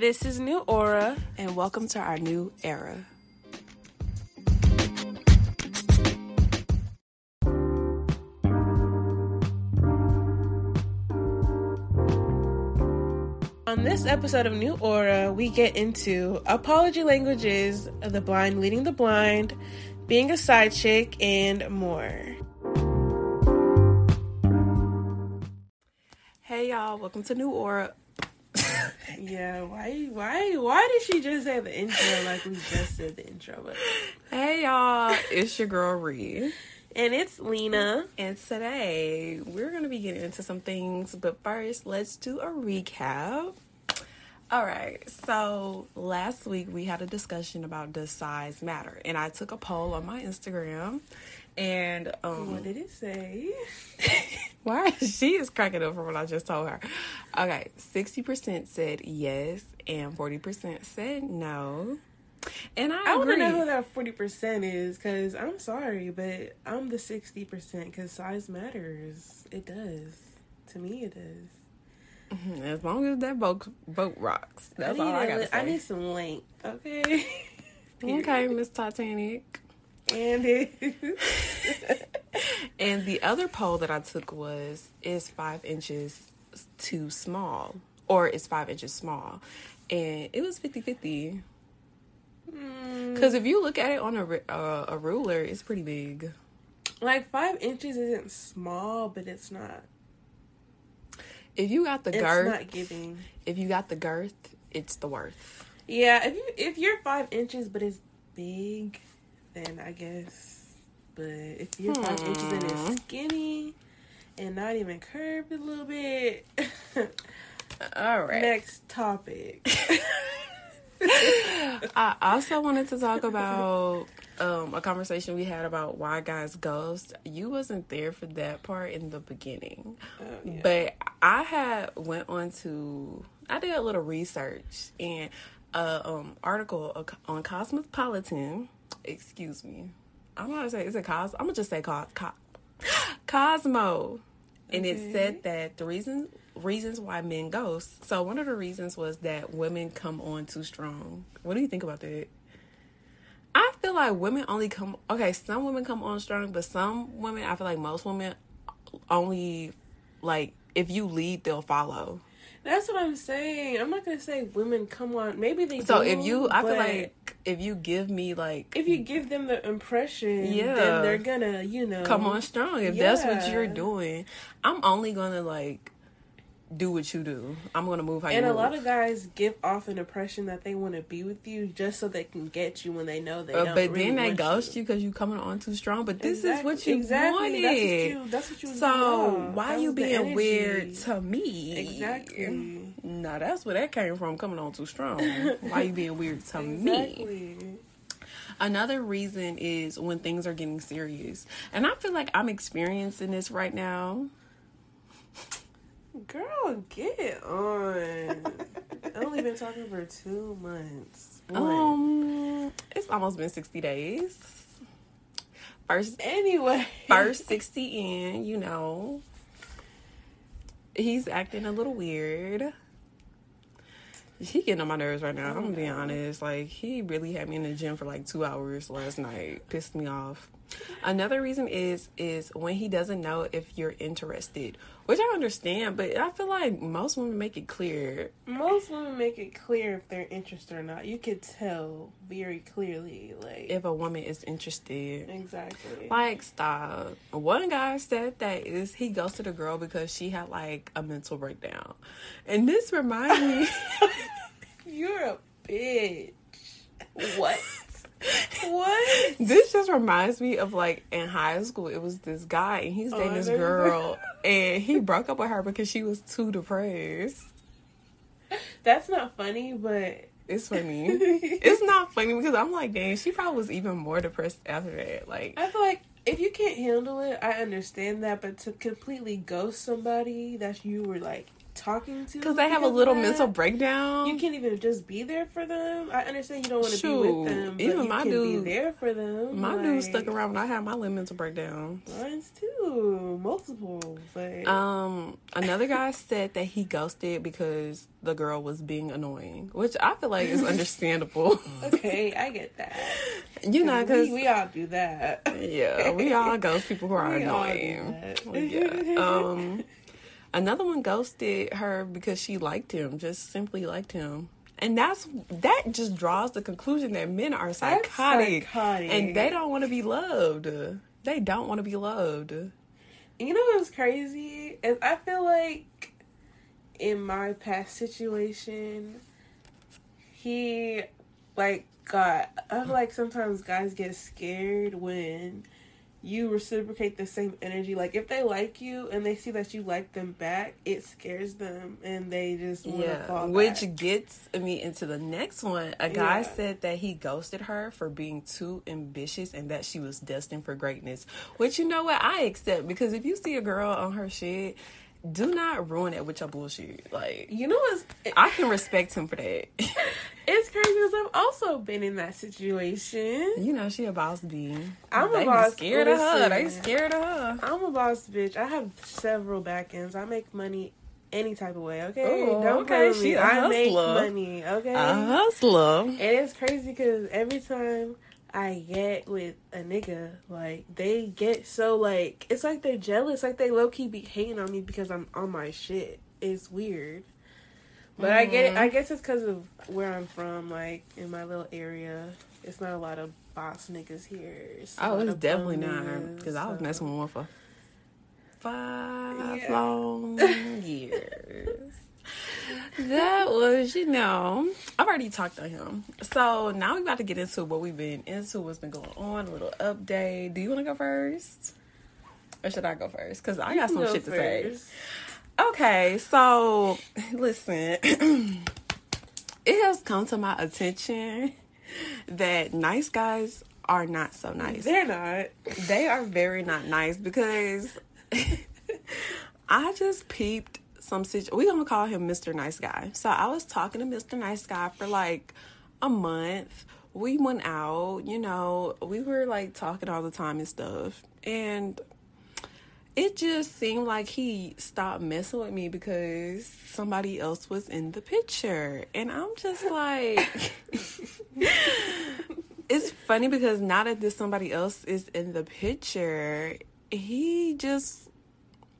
This is New Aura. and welcome to our new era. On this episode of New Aura, we get into apology languages, the blind leading the blind, being a side chick, and more. Hey y'all, welcome to New Aura. Yeah, why, why, why did she just say the intro like we just said the intro? But Hey y'all, it's your girl Ree. and it's Lena. And today we're going to be getting into some things, but first let's do a recap. All right, so last week we had a discussion about does size matter, and I took a poll on my Instagram, and um, What did it say? Why she is cracking up from what I just told her. Okay, sixty percent said yes, and forty percent said no. And I, I want to know who that forty percent is, cause I'm sorry, but I'm the sixty percent, cause size matters. It does. To me, it does. as long as that boat boat rocks, that's I all I say. I need some length, okay? okay, Miss Titanic. And it, And the other poll that I took was is five inches too small, or is five inches small, and it was 50-50. Mm, Because if you look at it on a uh, a ruler, it's pretty big. like five inches isn't small, but it's not. If you got the It's girth, not giving. if you got the girth, it's the worth. Yeah, if you if you're five inches but it's big, then I guess. But if you're five inches and Hmm. it's skinny and not even curved a little bit. All right. Next topic. I also wanted to talk about um, a conversation we had about why guys ghost. You wasn't there for that part in the beginning, Oh, yeah. but I had went on to I did a little research and a um, article on Cosmopolitan. Excuse me, I'm gonna say is it Cos? I'm gonna just say Cos, Cos Cosmo, and it said that the reason reasons why men ghost. So one of the reasons was that women come on too strong. What do you think about that? I feel like women only come okay, some women come on strong, but some women I feel like most women only like if you lead they'll follow. That's what I'm saying. I'm not gonna say women come on. Maybe they So do, if you I feel like if you give me like if you give them the impression, Yeah. then they're gonna, you know, come on strong, if that's what you're doing, I'm only gonna like do what you do. I'm gonna move how you And a lot of guys give off an impression that they want to be with you just so they can get you when they know they Uh, don't. but really then they ghost you because you're coming on too strong. But this is what you exactly. wanted. That's what you. That's what you. so why That you being weird to me? Exactly. No, that's where that came from. Coming on too strong. why you being weird to me? Another reason is when things are getting serious, and I feel like I'm experiencing this right now. Girl, get on. I've only been talking for two months. One. Um, it's almost been sixty days. First, Anyway. first 60 in, you know, he's acting a little weird. He getting on my nerves right now. I'm gonna be honest. Like he really had me in the gym for like two hours last night. Pissed me off. Another reason is is when he doesn't know if you're interested, which I understand, but I feel like most women make it clear. Most women make it clear if they're interested or not. You could tell very clearly, like if a woman is interested. exactly. Like, stop. One guy said that is he ghosted a girl because she had like a mental breakdown. And this reminds me You're a bitch. What? what? this just reminds me of like in high school it was this guy and he's Oh, dating I this girl and he broke up with her because she was too depressed. That's not funny, but It's funny. it's not funny because I'm like, dang, she probably was even more depressed after that. Like I feel like if you can't handle it, I understand that. But to completely ghost somebody that you were like talking to Because they have a little mental breakdown. You can't even just be there for them. I understand you don't want to be with them, even my dude- be there for them. my like, dude stuck around when I had my little mental breakdown. Mine's too, multiple. But Um, another guy said that he ghosted because the girl was being annoying, which I feel like is understandable. okay, I get that. you know, because we, we all do that. yeah, we all ghost people who are We annoying. yeah. Um, another one ghosted her because she liked him, just simply liked him. And that's that just draws the conclusion that men are psychotic, psychotic. and they don't want to be loved. They don't want to be loved. You know what's crazy? Is I feel like in my past situation, he like got. I feel like sometimes guys get scared when you reciprocate the same energy. Like if they like you and they see that you like them back, it scares them and they just want to Yeah, fall which back. gets me into the next one. A guy Yeah. said that he ghosted her for being too ambitious and that she was destined for greatness. Which you know what I accept because if you see a girl on her shit, do not ruin it with your bullshit. Like You know what's I can respect him for that. it's crazy because I've also been in that situation. you know she a boss I'm a they be boss. scared of her. They scared of her. I'm a boss bitch. I have several back ends. I make money any type of way, okay? Ooh, Don't okay, play with she me. a I make money, okay? A hustler. And it's crazy because every time I get with a nigga, like, they get so, like, it's like they're jealous. Like, they low key be hating on me because I'm on my shit. It's weird. But I get it. I mm-hmm. guess it's because of where I'm from, like, in my little area. It's not a lot of boss niggas here. It's Oh, it's definitely not because I was messing with one for five Yeah. long years. That was, you know, I've already talked to him. So now we're about to get into what we've been into, what's been going on, a little update. Do you want to go first? Or should I go first? Because I got some go shit to say. Okay, so listen, it has come to my attention that nice guys are not so nice. They're not. They are very not nice because I just peeped some situation. We gonna call him Mr. Nice Guy. So I was talking to Mr. Nice Guy for like a month. We went out, you know, we were like talking all the time and stuff. And it just seemed like he stopped messing with me because somebody else was in the picture. And I'm just like it's funny because now that this somebody else is in the picture, he just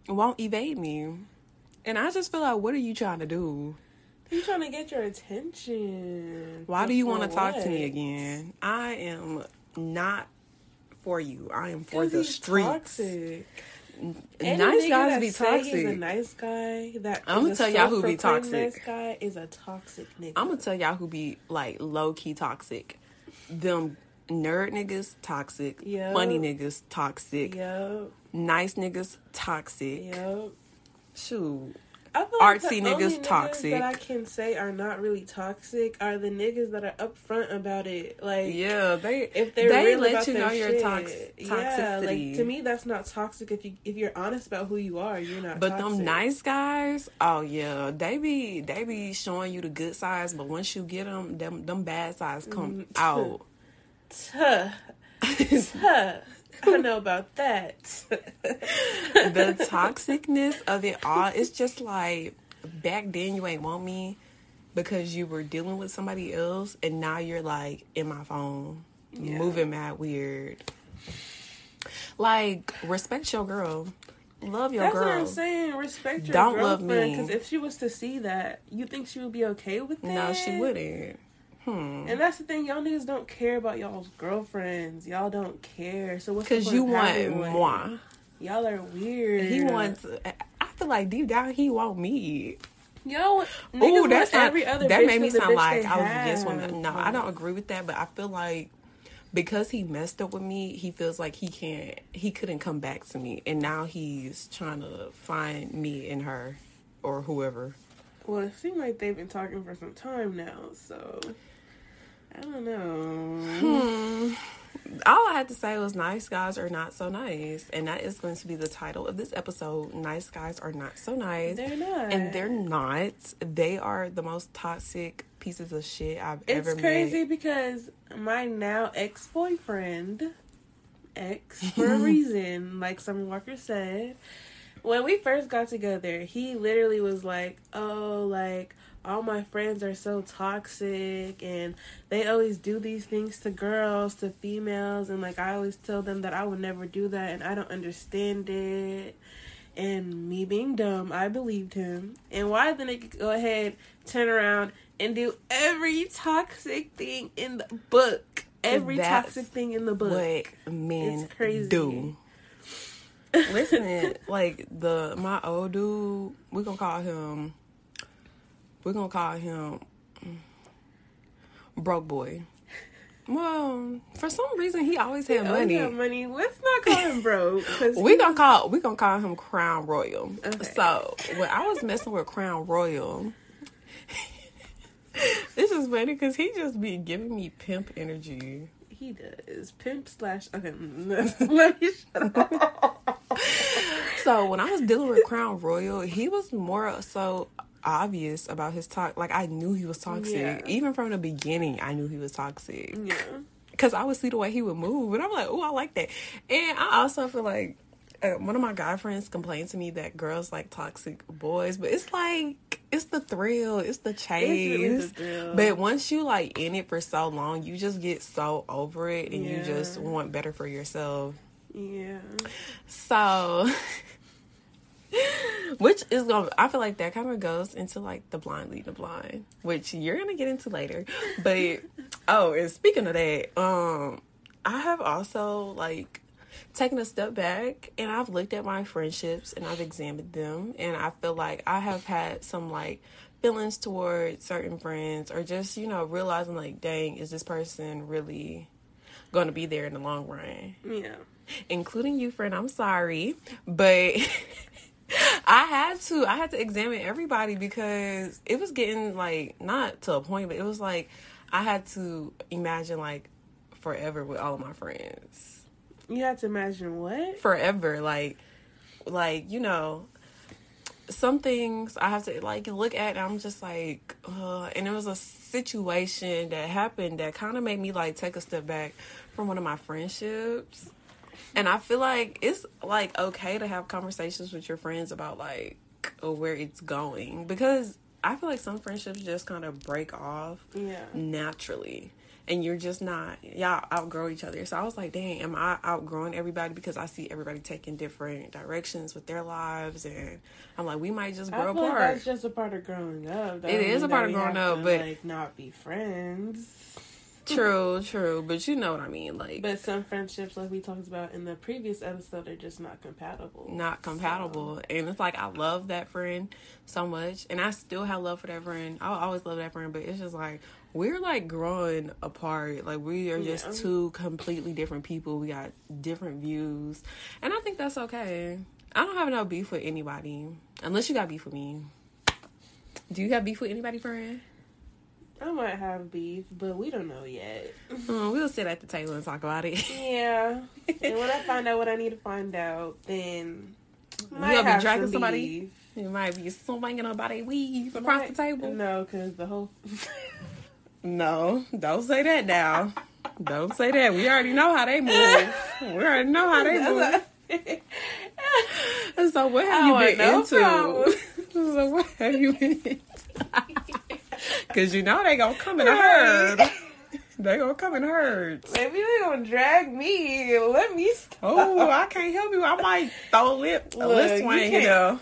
won't evade me. And I just feel like, what are you trying to do? He's trying to get your attention. Why do you want to talk to me again? I am not for you. I am for the streets. Toxic. Any Nice guys be toxic. He's a nice guy. That I'ma tell y'all who be toxic. Nice guy is a toxic nigga. I'm gonna tell y'all who be like low key toxic. Them nerd niggas toxic. Yup. Funny niggas toxic. Yup. Nice niggas toxic. Yup. Shoot. I feel like Artsy niggas only toxic. That I can say are not really toxic are the niggas that are upfront about it. Like Yeah, they if they're they real let about you their know your tox- Yeah, like to me, that's not toxic. If you if you're honest about who you are, you're not. But toxic. them nice guys, oh yeah, they be they be showing you the good sides, but once you get them, them them bad sides come Mm. out. Tuh. Tuh. I know about that. the toxicness of it all, it's just like back then you ain't want me because you were dealing with somebody else, and now you're like in my phone, Yeah. moving mad weird. Like respect your girl, love your That's girl. That's what I'm saying. Respect your girl. Don't love me. Because if she was to see that, you think she would be okay with it? No, she wouldn't. Hmm. And that's the thing, y'all niggas don't care about y'all's girlfriends. Y'all don't care. So what's the Cause you want moi. Y'all are weird. He wants. I feel like deep down he want me. Yo, Ooh, that's not, every other that made me sound like I was against have. women. No, I don't agree with that, but I feel like because he messed up with me, he feels like he can't, he couldn't come back to me, and now he's trying to find me in her or whoever. Well, it seems like they've been talking for some time now, so I don't know. Hmm. all I had to say was nice guys are not so nice. And that is going to be the title of this episode. Nice guys are not so nice. They're not. And they're not. They are the most toxic pieces of shit I've It's ever met. It's crazy because my now ex boyfriend, ex for a reason, like Summer Walker said, when we first got together, he literally was like, "Oh, like all my friends are so toxic and they always do these things to girls, to females, and like I always tell them that I would never do that and I don't understand it." And me being dumb, I believed him. And why the nigga go ahead, turn around, and do every toxic thing in the book? Every toxic thing in the book. What men It's crazy. do. Listen, like the my old dude, we're gonna call him we're gonna call him broke boy. Well, for some reason he always had Oh, money. yeah, money. Let's not call him broke. We he- gonna call we gonna call him Crown Royal. Okay. So when I was messing with Crown Royal, this is funny because he just be giving me pimp energy. he does pimp slash. Okay, let me shut up. So when I was dealing with Crown Royal, he was more so obvious about his talk. Like I knew he was toxic, Yeah. even from the beginning. I knew he was toxic Yeah, because I would see the way he would move, and I'm like, oh, I like that. And I also feel like uh, one of my guy friends complained to me that girls like toxic boys, but it's like it's the thrill, it's the chase. really the. But once you like in it for so long, you just get so over it, and you just want better for yourself. yeah. So, which is going I feel like that kind of goes into like the blind leading the blind, which you're going to get into later. But, oh, and speaking of that, um, I have also like taken a step back and I've looked at my friendships and I've examined them. And I feel like I have had some like feelings towards certain friends or just, you know, realizing like, dang, is this person really going to be there in the long run? Yeah. including you, friend. I'm sorry, but I had to. I had to examine everybody because it was getting like not to a point, but it was like I had to imagine like forever with all of my friends, You have to imagine what? forever, like like you know. Some things I have to like look at. And I'm just like, uh, and it was a situation that happened that kind of made me like take a step back from one of my friendships. And I feel like it's like okay to have conversations with your friends about like where it's going because I feel like some friendships just kind of break off Yeah. naturally and you're just not y'all outgrow each other. So I was like, dang, am I outgrowing everybody because I see everybody taking different directions with their lives and I'm like, we might just grow feel like apart. that's just a part of growing up. It a part of growing up, to, but- like not be friends. True, true, but you know what I mean, like But some friendships, like we talked about in the previous episode, are just not compatible. not compatible. And it's like I love that friend so much, and I still have love for that friend. I always love that friend, but it's just like we're like growing apart. Like we are just Yeah. two completely different people. We got different views, and I think that's okay. I don't have no beef with anybody unless you got beef with me. Do you have beef with anybody, friend? I might have beef, but we don't know yet. Oh, we'll sit at the table and talk about it. Yeah. and when I find out what I need to find out, then might gonna be dragging some somebody? beef. You might be swinging about a weave across the table. No, because the whole. No, don't say that now. don't say that. We already know how they move. We already know how they move. So what have you been no into? so what have you been? Cause you know they gonna come in a herd. They gonna come in herds. Maybe they gonna drag me. Let me stop. Oh, I can't help you. I might throw a lip, a Look, lip you swing, you can't- know.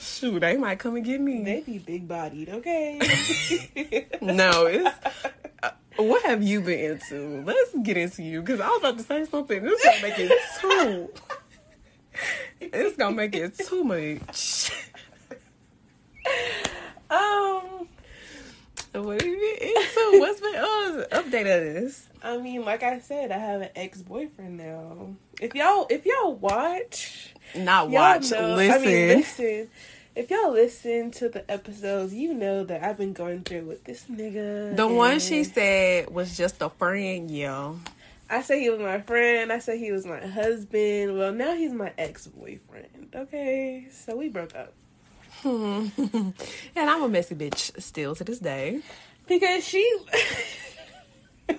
Shoot, they might come and get me. They be big bodied, okay? No, it's. Uh, what have you been into? Let's get into you because I was about to say something. This gonna make it too. It's gonna make it too much. um, What have you been into? What's been uh, update us? I mean, like I said, I have an ex boyfriend now. If y'all, if y'all watch, Not y'all watch, know, listen. I mean, listen. If y'all listen to the episodes, you know that I've been going through with this nigga. the one she said was just a friend, yo. I said he was my friend. I said he was my husband. Well, now he's my ex boyfriend. Okay, so we broke up and I'm a messy bitch still to this day. because she.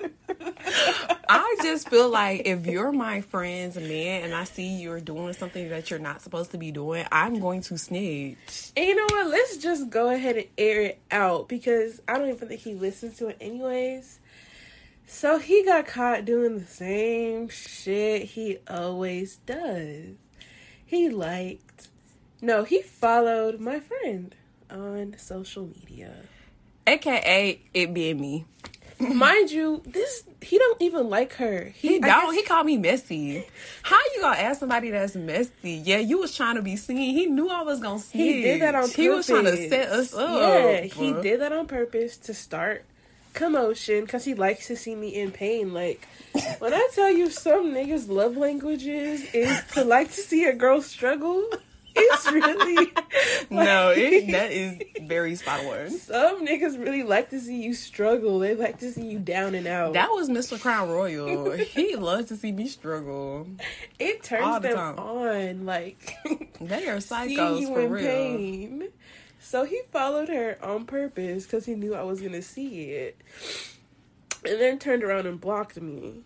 I just feel like if you're my friend's man and I see you're doing something that you're not supposed to be doing, I'm going to snitch. And you know what? Let's just go ahead and air it out because I don't even think he listens to it anyways. So he got caught doing the same shit he always does. He liked, no, he followed my friend on social media. AKA it being me. Mind you, this he don't even like her. He I don't. guess- He called me messy. How you gonna ask somebody that's messy? Yeah, you was trying to be seen. He knew I was gonna see. He did that on purpose. He was trying to set us up. Yeah, he did that on purpose to start commotion because he likes to see me in pain. Like when I tell you, some niggas' love languages is to like to see a girl struggle. It's really No, it, that is very spot on. Some niggas really like to see you struggle. They like to see you down and out. That was Mr. Crown Royal. he loves to see me struggle. it turns all the them time. on. Like They are psychos you for in real. pain. So he followed her on purpose because he knew I was gonna see it, and then turned around and blocked me.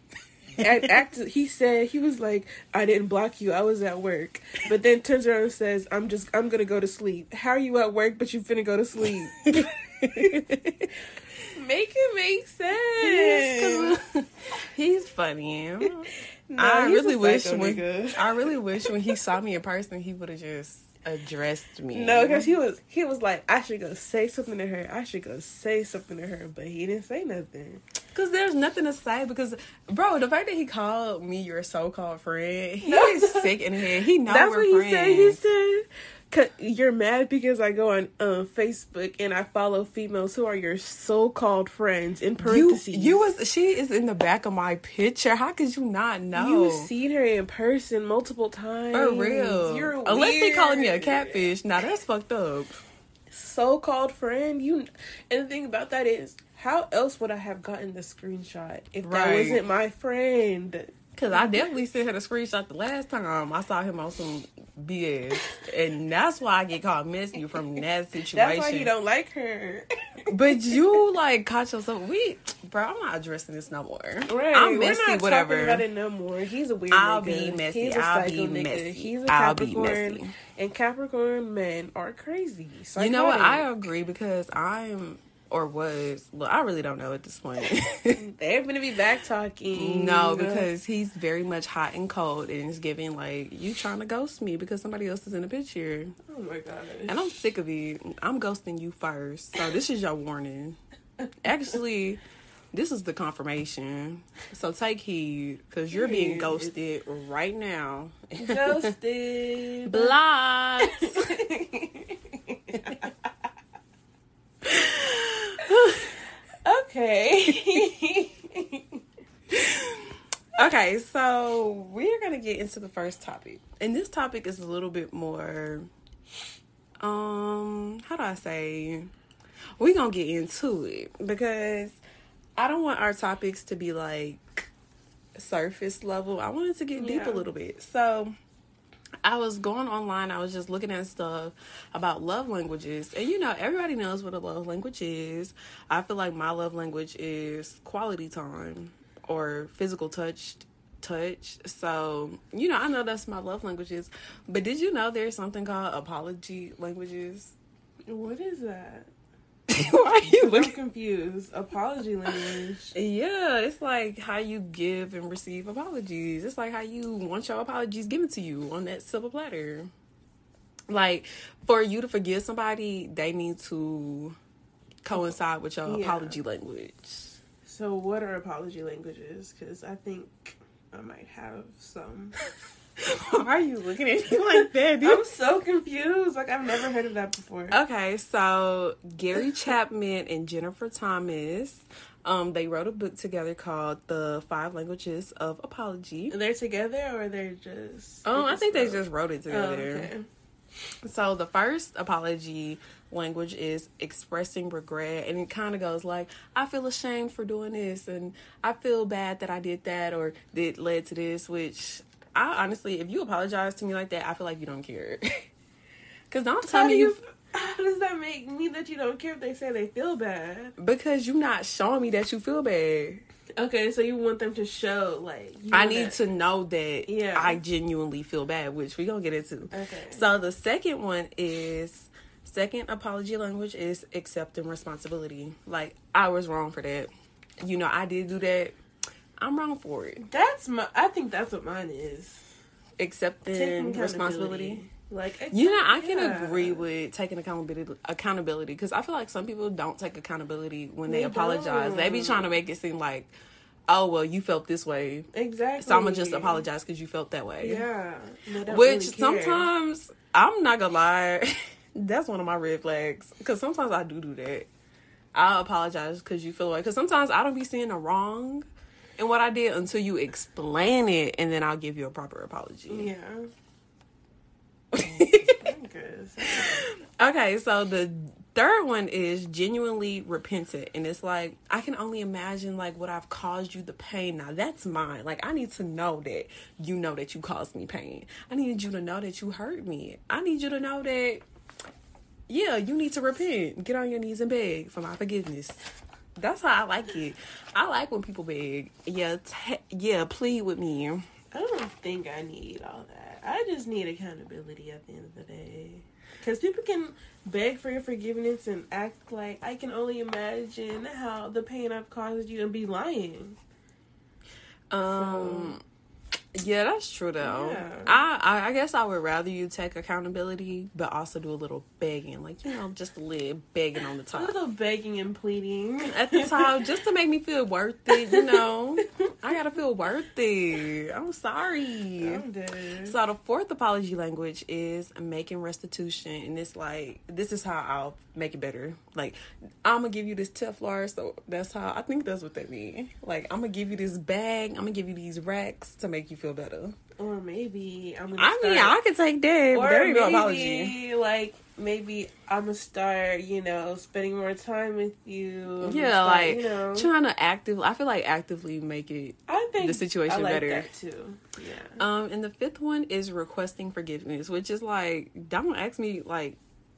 And act, he said he was like, "I didn't block you. I was at work." But then turns around and says, "I'm just, I'm gonna go to sleep." How are you at work, but you finna go to sleep? Make it make sense. he's funny. No, I really wish when nigga. I really wish when he saw me in person, he would have just addressed me. No, because he was he was like, I should go say something to her. I should go say something to her, but he didn't say nothing. Because there's nothing to say. Because, bro, the fact that he called me your so-called friend, he is sick in the head. He knows That's we're what he friends. said. He said, "Cause you're mad because I go on um, Facebook and I follow females who are your so-called friends." In parentheses, you was she is in the back of my picture. How could you not know? You've seen her in person multiple times. For real. You're Unless they calling me a catfish. Now that's fucked up. So-called friend. You and the thing about that is, how else would I have gotten the screenshot if that wasn't my friend? Cause I definitely sent her the screenshot the last time I saw him on some BS, and that's why I get called messy from that situation. That's why he don't like her. But you like caught yourself. We, bro, I'm not addressing this no more. Right. I'm We're messy, not whatever. talking about it no more. He's a weird I'll nigga. be messy. He's a I'll psycho be nigga. messy. He's a I'll be Capricorn. messy. And Capricorn men are crazy. You know what? I agree because I'm or was. Well, I really don't know at this point. They're gonna be back talking. no, because he's very much hot and cold, and it's giving like you trying to ghost me because somebody else is in the picture, Oh my god. and I'm sick of it. I'm ghosting you first, so this is your warning. Actually. This is the confirmation. So take heed because you're being ghosted right now. Ghosted. Blocked. okay. Okay, so we're gonna get into the first topic, and this topic is a little bit more. Um, how do I say? We're gonna get into it because I don't want our topics to be like surface level. I wanted to get deep a little bit. So I was going online, I was just looking at stuff about love languages. And you know, everybody knows what a love language is. I feel like my love language is quality time or physical touch touch. So, you know, I know that's my love languages. But did you know there's something called apology languages? what is that? Why are you I'm looking? confused. Apology language. Yeah, it's like how you give and receive apologies. It's like how you want your apologies given to you on that silver platter. Like for you to forgive somebody, they need to coincide with your Yeah. apology language. So, what are apology languages? Because I think I might have some. Why are you looking at me like that? I'm so confused. Like I've never heard of that before. Okay, so Gary Chapman and Jennifer Thomas, um, they wrote a book together called The Five Languages of Apology. They're together or they're just. Um, I think they just. just wrote it Oh, together. okay. So the first apology language is expressing regret and it kind of goes like I feel ashamed for doing this and I feel bad that I did that or that led to this which I honestly if you apologize to me like that I feel like you don't care. Cuz don't tell How me do you you? How does that make mean that you don't care if they say they feel bad? because you're not showing me that you feel bad. Okay, so you want them to show like I need that- to know that Yeah. I genuinely feel bad, which we're gonna get into. Okay. So the second one is second apology language is accepting responsibility. Like I was wrong for that. You know, I did do that. I'm wrong for it. That's my. I think that's what mine is. Accepting responsibility. Like You know, I can yeah. agree with taking accountability accountability because I feel like some people don't take accountability when they, They apologize. They be trying to make it seem like, oh well, you felt this way, exactly. so I'm gonna just apologize because you felt that way. Yeah. Which really sometimes I'm not gonna lie, that's one of my red flags. Because sometimes I do do that. I apologize because you feel like. Because sometimes I don't be seeing the wrong in what I did until you explain it, and then I'll give you a proper apology. Yeah. Okay, so the third one is genuinely repentant, and it's like I can only imagine like what I've caused you the pain. Now that's mine. Like I need to know that you know that you caused me pain. I need you to know that you hurt me. I need you to know that yeah, you need to repent. Get on your knees and beg for my forgiveness. That's how I like it. I like when people beg. Yeah, te- yeah, plead with me. I don't think I need all that. I just need accountability at the end of the day. Because people can beg for your forgiveness and act like I can only imagine how the pain I've caused you and be lying. Um, yeah, that's true though. Yeah. I, I I guess I would rather you take accountability, but also do a little begging, like you know, just a little begging on the top, A little begging and pleading. At the top, just to make me feel worth it, you know. I gotta feel worthy. I'm sorry. I'm dead. So the fourth apology language is making restitution, and it's like this is how I'll make it better. Like I'm gonna give you this Teflon, so that's how I think that's what they mean. Like I'm gonna give you this bag, I'm gonna give you these racks to make you feel better. Or maybe I'm gonna I mean, I could take that, or there maybe, apology. like maybe I'm gonna start, you know, spending more time with you. I'm Yeah, start, like you know, trying to actively. I feel like actively make it. I think the situation I like better. That too. Yeah. Um, and the fifth one is requesting forgiveness, which is like don't ask me like,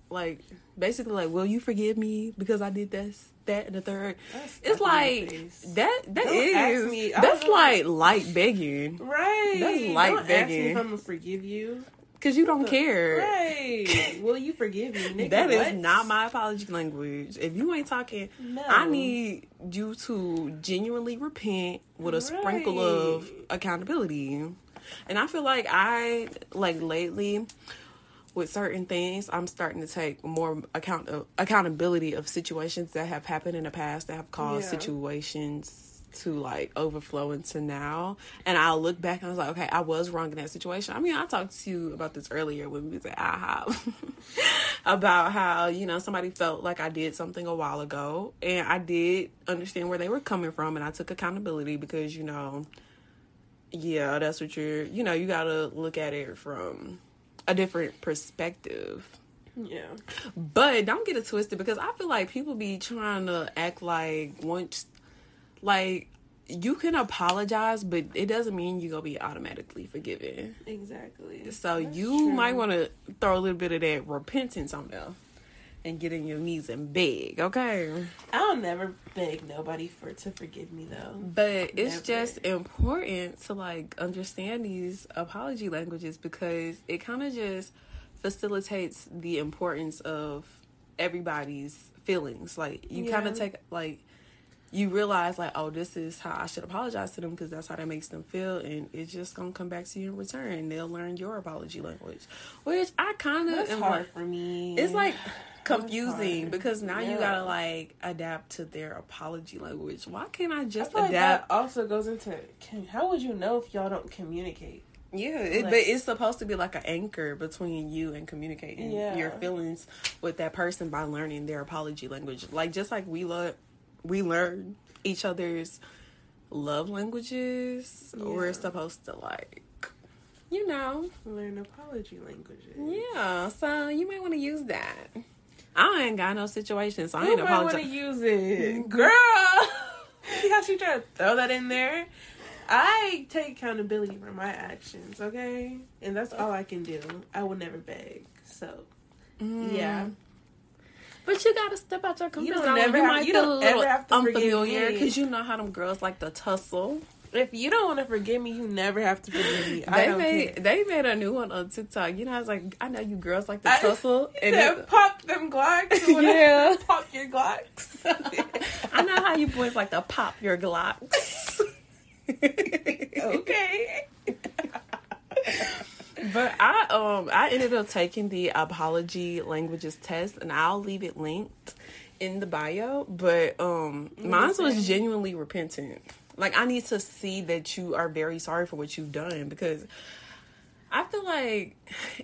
like basically like, will you forgive me because I did this, that, and the third. That's It's stuck in my like that. That is me. That's like light begging right. that's light Don't ask me begging. if I'm gonna forgive you. because you don't care. Right. Will you forgive me? Nigga, That is what? not my apology language. If you ain't talking, No. I need you to genuinely repent with a sprinkle of accountability. And I feel like I like lately with certain things, I'm starting to take more account of, accountability of situations that have happened in the past that have caused Yeah. situations to like overflow into now. And I'll look back and I was like, okay, I was wrong in that situation. I mean, I talked to you about this earlier when we was at IHOP about how, you know, somebody felt like I did something a while ago and I did understand where they were coming from and I took accountability because, you know, yeah, that's what you're, you know, you got to look at it from a different perspective. Yeah. But don't get it twisted because I feel like people be trying to act like once, like, you can apologize, but it doesn't mean you're going to be automatically forgiven. Exactly. So That's you true. might want to throw a little bit of that repentance on there and getting your knees and beg, okay? I'll never beg nobody for to forgive me though. But it's Never. just important to like understand these apology languages because it kind of just facilitates the importance of everybody's feelings. Like you kind of take like you realize like oh this is how I should apologize to them because that's how that makes them feel and it's just gonna come back to you in return. They'll learn your apology language, which I kind of That's hard like, for me. it's like confusing because now you gotta like adapt to their apology language. Why can't I I just like adapt? that also goes into can, how would you know if y'all don't communicate? Yeah, it, Like- but it's supposed to be like an anchor between you and communicating Yeah. your feelings with that person by learning their apology language. Like just like we learn, we learn each other's love languages. Yeah. We're supposed to like you know, learn apology languages. yeah. So you might want to use that. I ain't got no situation, so I ain't might want to use it, girl? See how she tried to throw that in there? I take accountability for my actions, okay, and that's all I can do. I will never beg. So Mm. yeah, But you gotta step out your comfort You zone. never you have- might you feel don't a little ever have to forgive unfamiliar because you know how them girls like to tussle. If you don't want to forgive me, you never have to forgive me. They made care. they made a new one on TikTok. You know, I was like, I know you girls like to tussle, and said, pop them Glocks. Yeah. pop your Glocks. I know how you boys like to pop your glocks. okay. But I um I ended up taking the apology languages test, and I'll leave it linked in the bio. But um, mine was genuinely repentant. Like I need to see that you are very sorry for what you've done because I feel like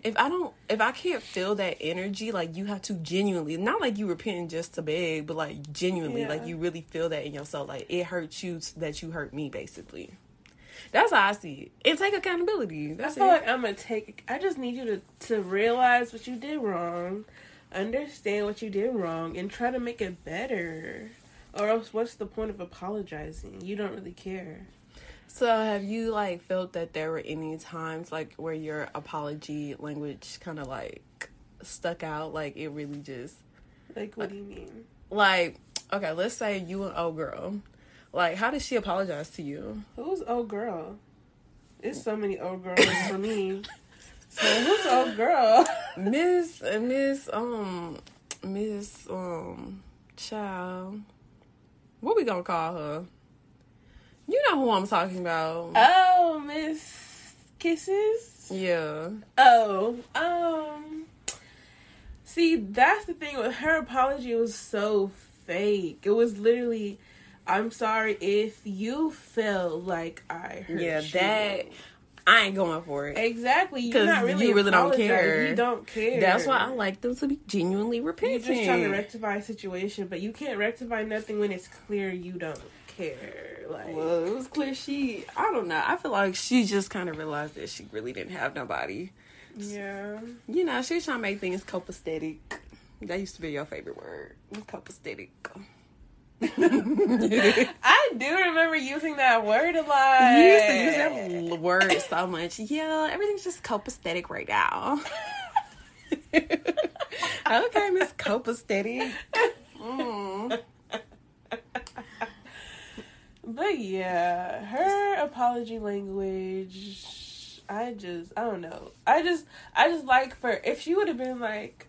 if I don't, if I can't feel that energy, like you have to genuinely, not like you repenting just to beg, but like genuinely, Yeah. like you really feel that in yourself. Like it hurts you that you hurt me, basically. That's how I see it. And take accountability. I That's feel it. like I'm gonna take. I just need you to to realize what you did wrong, understand what you did wrong, and try to make it better. Or else, what's the point of apologizing? You don't really care. So have you like felt that there were any times like where your apology language kind of like stuck out? Like it really just Like, what do you mean? like okay, let's say you an old girl. Like how did she apologize to you? Who's old girl? It's so many old girls for me. So who's old girl? Miss Miss um Miss um Child. What we gonna call her? You know who I'm talking about. Oh, Miss Kisses. yeah. Oh, um. See, that's the thing with her apology. It was so fake. It was literally, "I'm sorry if you feel like I hurt Yeah, you." that I ain't going for it. exactly. You're not really. you really don't care. You don't care. That's why I like them to be genuinely You're repentant. just trying to rectify a situation, but you can't rectify nothing when it's clear you don't care. Like, well, it was clear she. I don't know. I feel like she just kind of realized that she really didn't have nobody. yeah. You know, she's trying to make things copacetic. That used to be your favorite word, copacetic. I do remember using that word a lot. You used to use that word so much. Yeah, everything's just copacetic right now. okay, Miss Copacetic. Mm. But yeah, her apology language, I just, I don't know. I just, I just like for, if she would have been like,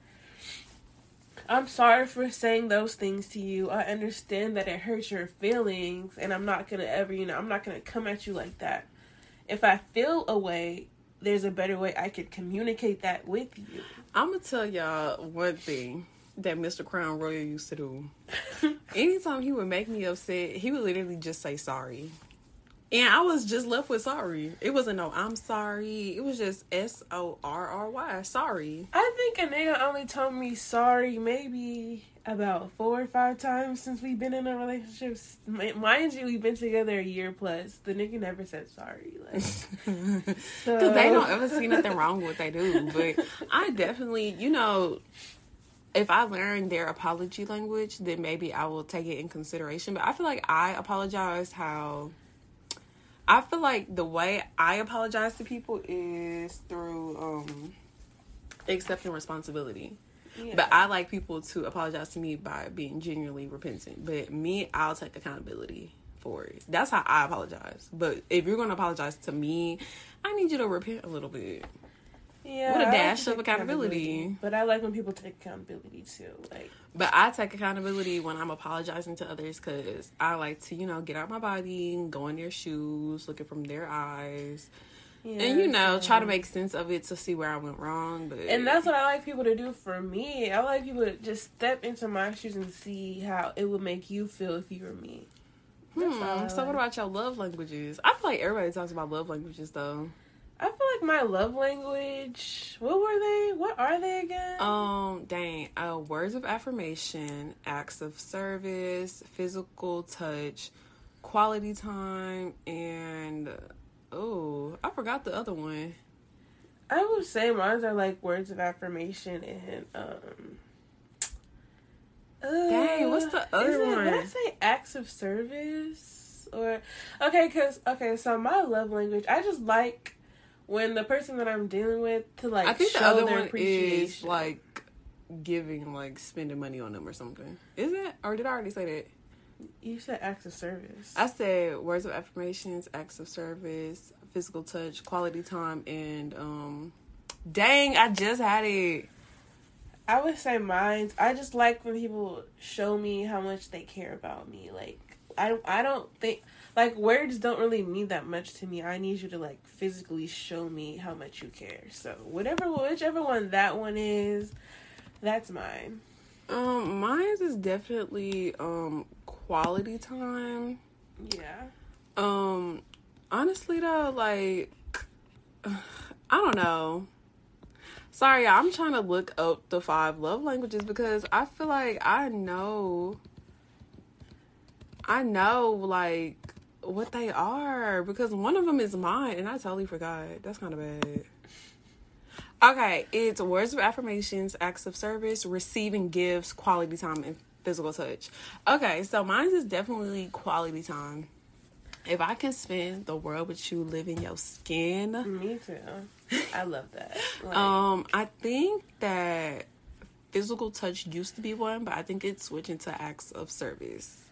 I'm sorry for saying those things to you. I understand that it hurts your feelings, and I'm not gonna ever, you know, I'm not gonna come at you like that. If I feel a way, there's a better way I could communicate that with you. I'm gonna tell y'all one thing that Mr. Crown Royal used to do. Anytime he would make me upset, he would literally just say sorry. And I was just left with sorry. It wasn't no I'm sorry. It was just S O R R Y. Sorry. I think a nigga only told me sorry maybe about four or five times since we've been in a relationship. Mind you, we've been together a year plus. The nigga never said sorry. Like, Because so, they don't ever see nothing wrong with what they do. But I definitely, you know, if I learn their apology language, then maybe I will take it in consideration. But I feel like I apologize how. I feel like the way I apologize to people is through um accepting responsibility. Yeah. But I like people to apologize to me by being genuinely repentant. But me, I'll take accountability for it. That's how I apologize. But if you're going to apologize to me, I need you to repent a little bit. Yeah, with a dash of take accountability. But I like when people take accountability too. Like, But I take accountability when I'm apologizing to others because I like to, you know, get out my body, go in their shoes, looking from their eyes, yeah, and you know, try to make sense of it to see where I went wrong. But And that's what I like people to do for me. I like people to just step into my shoes and see how it would make you feel if you were me. That's all I Hmm, so like. what about your love languages? I feel like everybody talks about love languages though. I feel like my love language. What were they? What are they again? Um, dang, uh, words of affirmation, acts of service, physical touch, quality time, and oh, I forgot the other one. I would say mine are like words of affirmation and um. Dang, what's the uh, other it- one? Did I say acts of service or okay? Cause okay, so my love language, I just like when the person that I'm dealing with to like I think show the other their one is appreciation. like giving, like spending money on them or something. Is it? Or did I already say that? you said acts of service. I said words of affirmations, acts of service, physical touch, quality time, and um. Dang, I just had it. I would say mine. I just like when people show me how much they care about me. Like I don't. I don't think like words don't really mean that much to me. I need you to like physically show me how much you care. So whatever, whichever one that one is, that's mine. Um, mine is definitely um quality time. Yeah. Um, honestly though, like I don't know. Sorry, I'm trying to look up the five love languages because I feel like I know. I know like what they are because one of them is mine and I totally forgot. That's kind of bad. Okay, it's words of affirmations, acts of service, receiving gifts, quality time, and physical touch. Okay, so mine is definitely quality time. If I can spend the world with you, living your skin, Me too. I love that. Like, um, I think that physical touch used to be one, but I think it's switching to acts of service.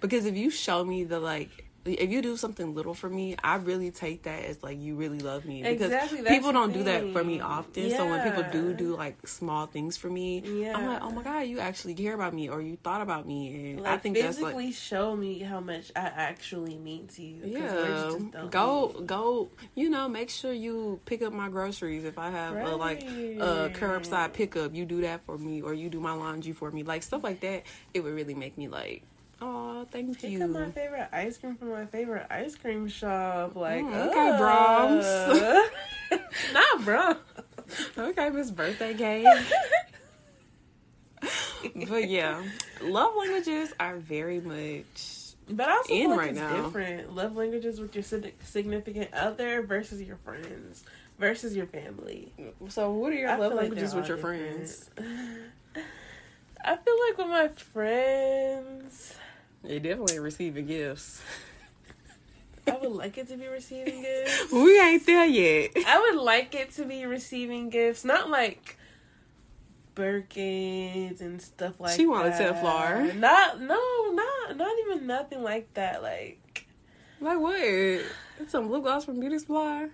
Because if you show me the like, if you do something little for me, I really take that as like you really love me. Because Exactly, people don't do that for me often. So when people do do like small things for me, I'm like, oh my god, you actually care about me, or you thought about me, and like I think that's like. show me how much I actually mean to you. Yeah, go go. You know, make sure you pick up my groceries if I have a, like a curbside pickup. You do that for me, or you do my laundry for me, like stuff like that. It would really make me like, oh, thank Pick up my favorite ice cream from my favorite ice cream shop. Like, Mm, okay, uh, Not Brahms. Okay, Miss Birthday Cake. but yeah, love languages are very much. But I also In like right it's now. different. Love languages with your significant other versus your friends versus your family. So, what are your I love feel like languages with your all friends? I feel like with my friends, They definitely receiving gifts. I would like it to be receiving gifts. We ain't there yet. I would like it to be receiving gifts, not like Birkins and stuff like that. She wanted that. Telfar. Not no, not not even nothing like that. Like Like what? It's some blue gloss from Beauty Supply.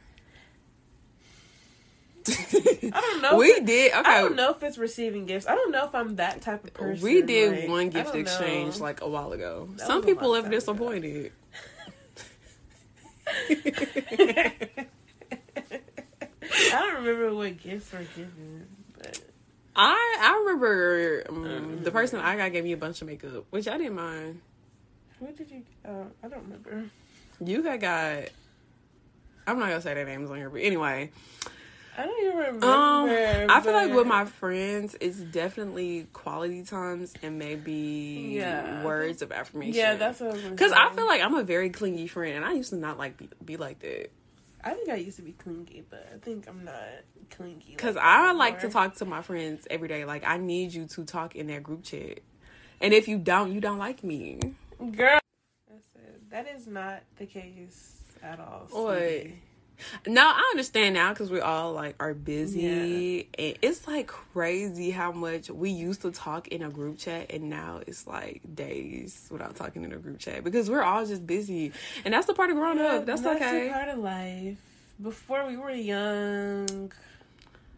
I don't know. We it- did okay. I don't know if it's receiving gifts. I don't know if I'm that type of person. We did like, one gift exchange know. like a while ago. That Some people left disappointed. I don't remember what gifts were given, but I I remember um, Mm. the person I got gave me a bunch of makeup, which I didn't mind. what did you? Uh, I don't remember. You had got. I'm not gonna say their names on here, but anyway, I don't even remember. um, I feel like with my friends, it's definitely quality times and maybe Yeah. words of affirmation. yeah, that's what I was. because I feel like I'm a very clingy friend, and I used to not like be, be like that. I think I used to be clingy, but I think I'm not clingy. Because like I like to talk to my friends every day. Like I need you to talk in that group chat, and if you don't, you don't like me. Girl, that is not the case at all. What? No, I understand now because we all like are busy, and it's like crazy how much we used to talk in a group chat, and now it's like days without talking in a group chat because we're all just busy, and that's the part of growing up. That's, That's okay. part of life. Before we were young,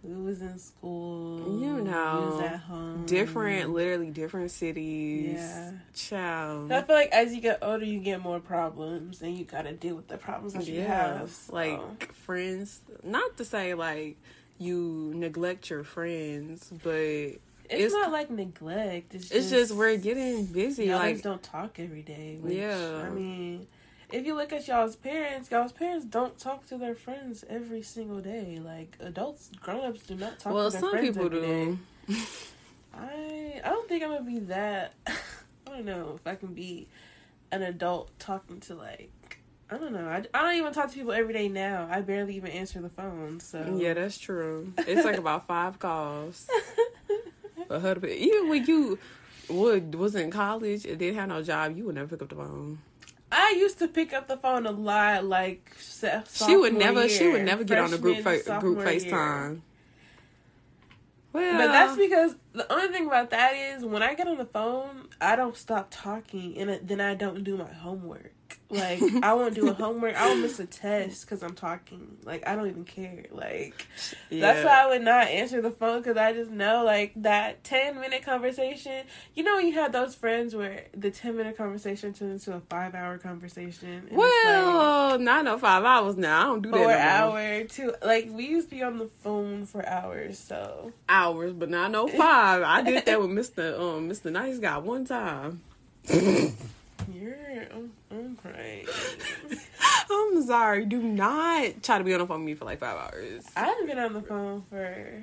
we was in school. You know, we was at home. Different, literally different cities. Yeah. Child. I feel like as you get older, you get more problems, and you gotta deal with the problems that you have. so. like friends. Not to say like you neglect your friends, but it's, it's- not like neglect. It's, it's just we're getting busy. y'all Like just don't talk every day. Which, Yeah. I mean, if you look at y'all's parents, y'all's parents don't talk to their friends every single day. Like adults, grown ups do not talk well, to their some friends people every day. do. I I don't think I'm gonna be that. I don't know if I can be an adult talking to like. I don't know. I, I don't even talk to people every day now. I barely even answer the phone. So Yeah, that's true. It's like about five calls. for her even when you would was in college and didn't have no job, you would never pick up the phone. I used to pick up the phone a lot. Like She would never. She would never get on the group fa- group. FaceTime. Well, But that's because the only thing about that is when I get on the phone, I don't stop talking, and then I don't do my homework. Like I won't do a homework. I will miss a test because I'm talking. Like I don't even care. Like that's why I would not answer the phone because I just know like that ten minute conversation. You know when you have those friends where the ten minute conversation turns into a five hour conversation. and it's like, Well, not no five hours now. I don't do that. four no more. hour two like we used to be on the phone for hours so hours, but not no five. I did that with Mister um Mister Nice Guy one time. you're I'm, I'm crying I'm sorry. Do not try to be on the phone with me for like five hours. i've been on the phone for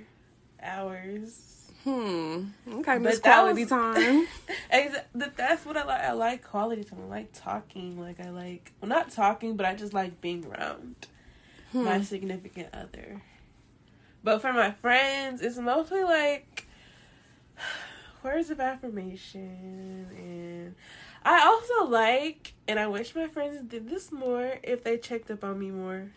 hours Hmm. Okay, But Miss that Quality was- time. But that's what i like i like quality time i like talking like i like well not talking but i just like being around Hmm. my significant other but for my friends it's mostly like words of affirmation and I also like, and I wish my friends did this more if they checked up on me more.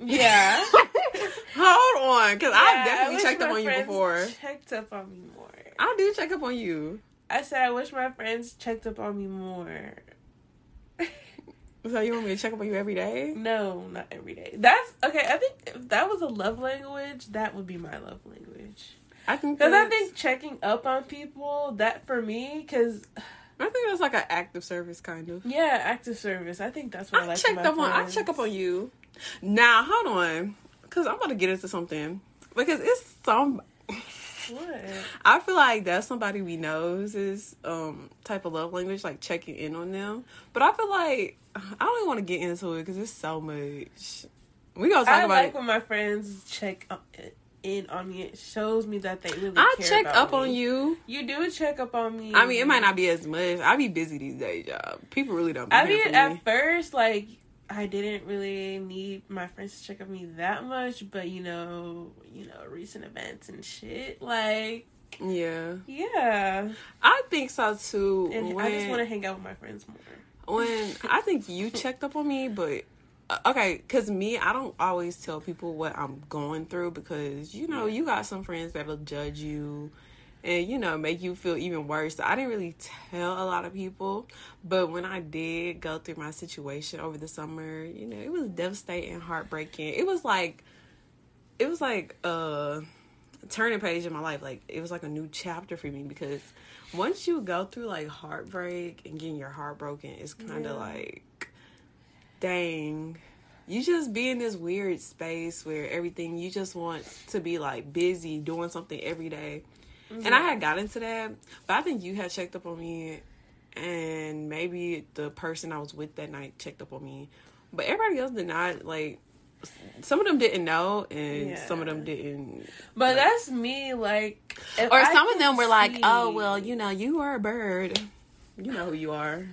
Yeah. Hold on, because Yeah, I've definitely checked up on you before. Checked up on me more. I do check up on you. I said I wish my friends checked up on me more. So you want me to check up on you every day? No, not every day. That's okay. I think if that was a love language, that would be my love language. I think Because I think checking up on people, that for me, because I think that's like an active service kind of. yeah, active service. I think that's what I, I like. from checked my up on. I check up on you. Now hold on, because I'm about to get into something because it's some. What? I feel like that's somebody we knows is um type of love language, like checking in on them. But I feel like I don't even want to get into it because it's so much. We gonna talk I about like it. when my friends check up in on me. It shows me that they really. I check up me. on you. You do check up on me. I mean, it might not be as much. I be busy these days, y'all. People really don't. I mean, at me. first, like I didn't really need my friends to check up on me that much, but you know, you know, recent events and shit, like yeah, yeah. I think so too. And when, I just want to hang out with my friends more. when I think you checked up on me, but okay, because me, I don't always tell people what I'm going through because you know you got some friends that will judge you and you know make you feel even worse. I didn't really tell a lot of people, but when I did go through my situation over the summer, you know it was devastating, heartbreaking. It was like it was like a turning page in my life. Like it was like a new chapter for me because once you go through like heartbreak and getting your heart broken, it's kind of Yeah. like, dang, you just be in this weird space where everything you just want to be like busy doing something every day. And I had got into that, but I think you had checked up on me, and maybe the person I was with that night checked up on me, but everybody else did not. Like, some of them didn't know, and some of them didn't. But that's me, like, if Or I some of them were like, "Oh, well, you know, you are a bird. You know who you are.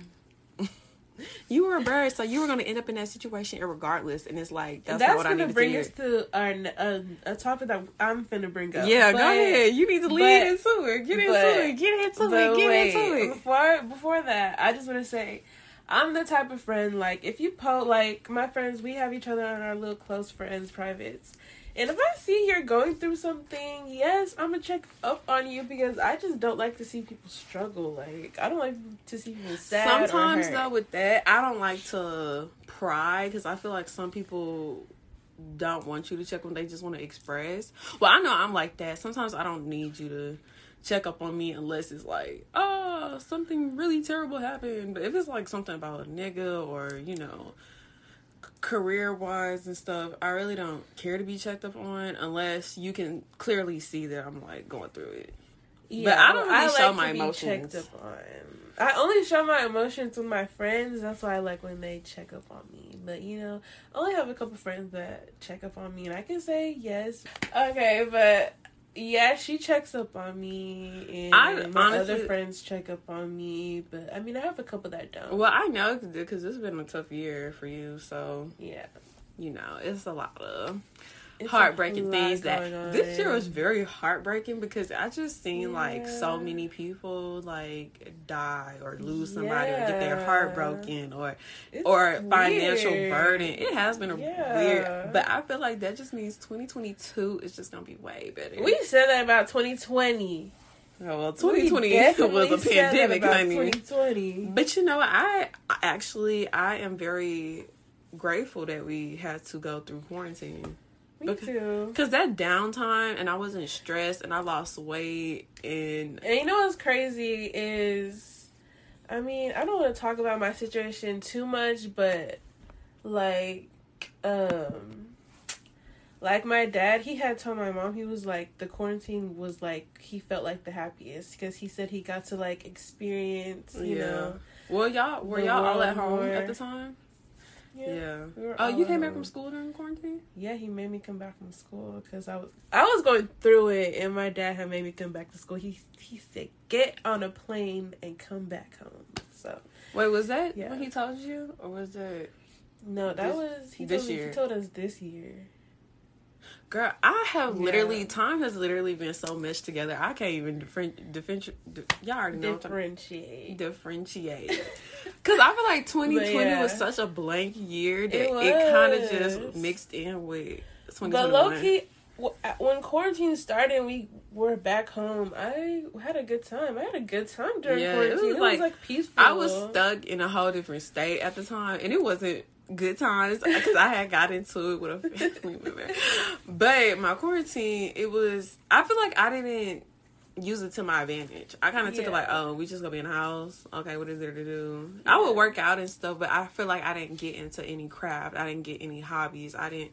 You were a bird, so you were going to end up in that situation regardless." And it's like that's, That's, not what I gonna need to bring hear. us to our, uh, a topic that I'm finna bring up. Yeah, But- go ahead. You need to lead but- into it. Get into but- it. Get into it. Get wait, into it. Before before that, I just want to say, I'm the type of friend like if you post like my friends, we have each other on our little close friends privates. And if I see you're going through something, yes, I'm gonna check up on you because I just don't like to see people struggle. Like I don't like to see people sad. Sometimes though, with that, I don't like to pry because I feel like some people don't want you to check when they just want to express. Well, I know I'm like that. Sometimes I don't need you to check up on me unless it's like, oh, something really terrible happened. But if it's like something about a nigga or you know, career wise and stuff, I really don't care to be checked up on unless you can clearly see that I'm like going through it. But I don't really show my to be emotions. Checked up on. I only show my emotions with my friends. That's why I like when they check up on me. But you know, I only have a couple friends that check up on me, and I can say yes. Okay, but Yeah, she checks up on me, and I my honestly- other friends check up on me. But I mean, I have a couple that don't. Well, I know because it's been a tough year for you, so yeah, you know it's a lot of It's heartbreaking things that this year was very heartbreaking because I just seen like so many people like die or lose somebody or get their heart broken or It's or financial weird. burden. It has been a Yeah. weird, but I feel like that just means 2022 is just gonna be way better. We said that about 2020. oh, well, 2020 definitely was a pandemic, honey. 2020. But you know, I actually I am very grateful that we had to go through quarantine. Me Okay. too. Cause that downtime and I wasn't stressed and I lost weight and And you know what's crazy is, I mean, I don't want to talk about my situation too much, but like, um, like my dad, he had told my mom he was like the quarantine was like he felt like the happiest because he said he got to like experience, you Yeah. know. well y'all were y'all all at home war. at the time? Yeah. Yeah. we Oh, you came back from school during quarantine? Yeah, he made me come back from school because I was I was going through it, and my dad had made me come back to school. He he said, "Get on a plane and come back home." So Wait, was that Yeah. what he told you, or was that? no, that This- was he this told me, year. he told us this year. Girl, I have Yeah. literally time has literally been so meshed together. I can't even different different. Y'all already know. what I'm talking- Differentiate. differentiate. Because I feel like 2020 yeah. was such a blank year that It it, kind of just mixed in with But low key, uh, when quarantine started, and we were back home. I had a good time. I had a good time during Yeah, it quarantine. was It was, like- like, peaceful. I was stuck in a whole different state at the time, and it wasn't good times because I had got into it with a family member. But my quarantine, it was. I feel like I didn't use it to my advantage. I kind of took it like, oh, we just gonna be in the house. Okay, what is there to do? I would work out and stuff, but I feel like I didn't get into any craft. I didn't get any hobbies. I didn't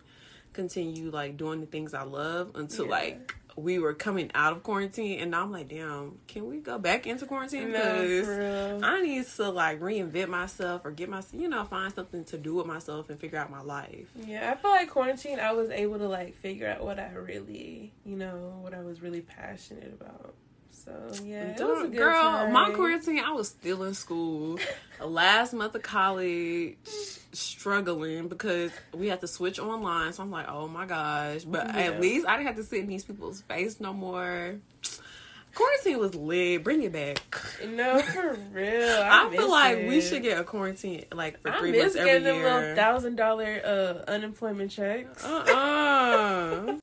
continue like doing the things I love until Yeah. like we were coming out of quarantine and now I'm like, damn, can we go back into quarantine? No, Because real. I need to like reinvent myself or get my, you know, find something to do with myself and figure out my life. Yeah, I feel like quarantine, I was able to like figure out what I really, you know, what I was really passionate about. So yeah, it was a Girl, time. my quarantine, I was still in school. Last month of college, struggling because we had to switch online. So I'm like, oh my gosh. But Yeah. at least I didn't have to sit in these people's face no more. Quarantine was lit. Bring it back. No, for real. I, I, feel like we should get a quarantine like for I three months every little year. thousand dollar uh unemployment checks. Uh-uh.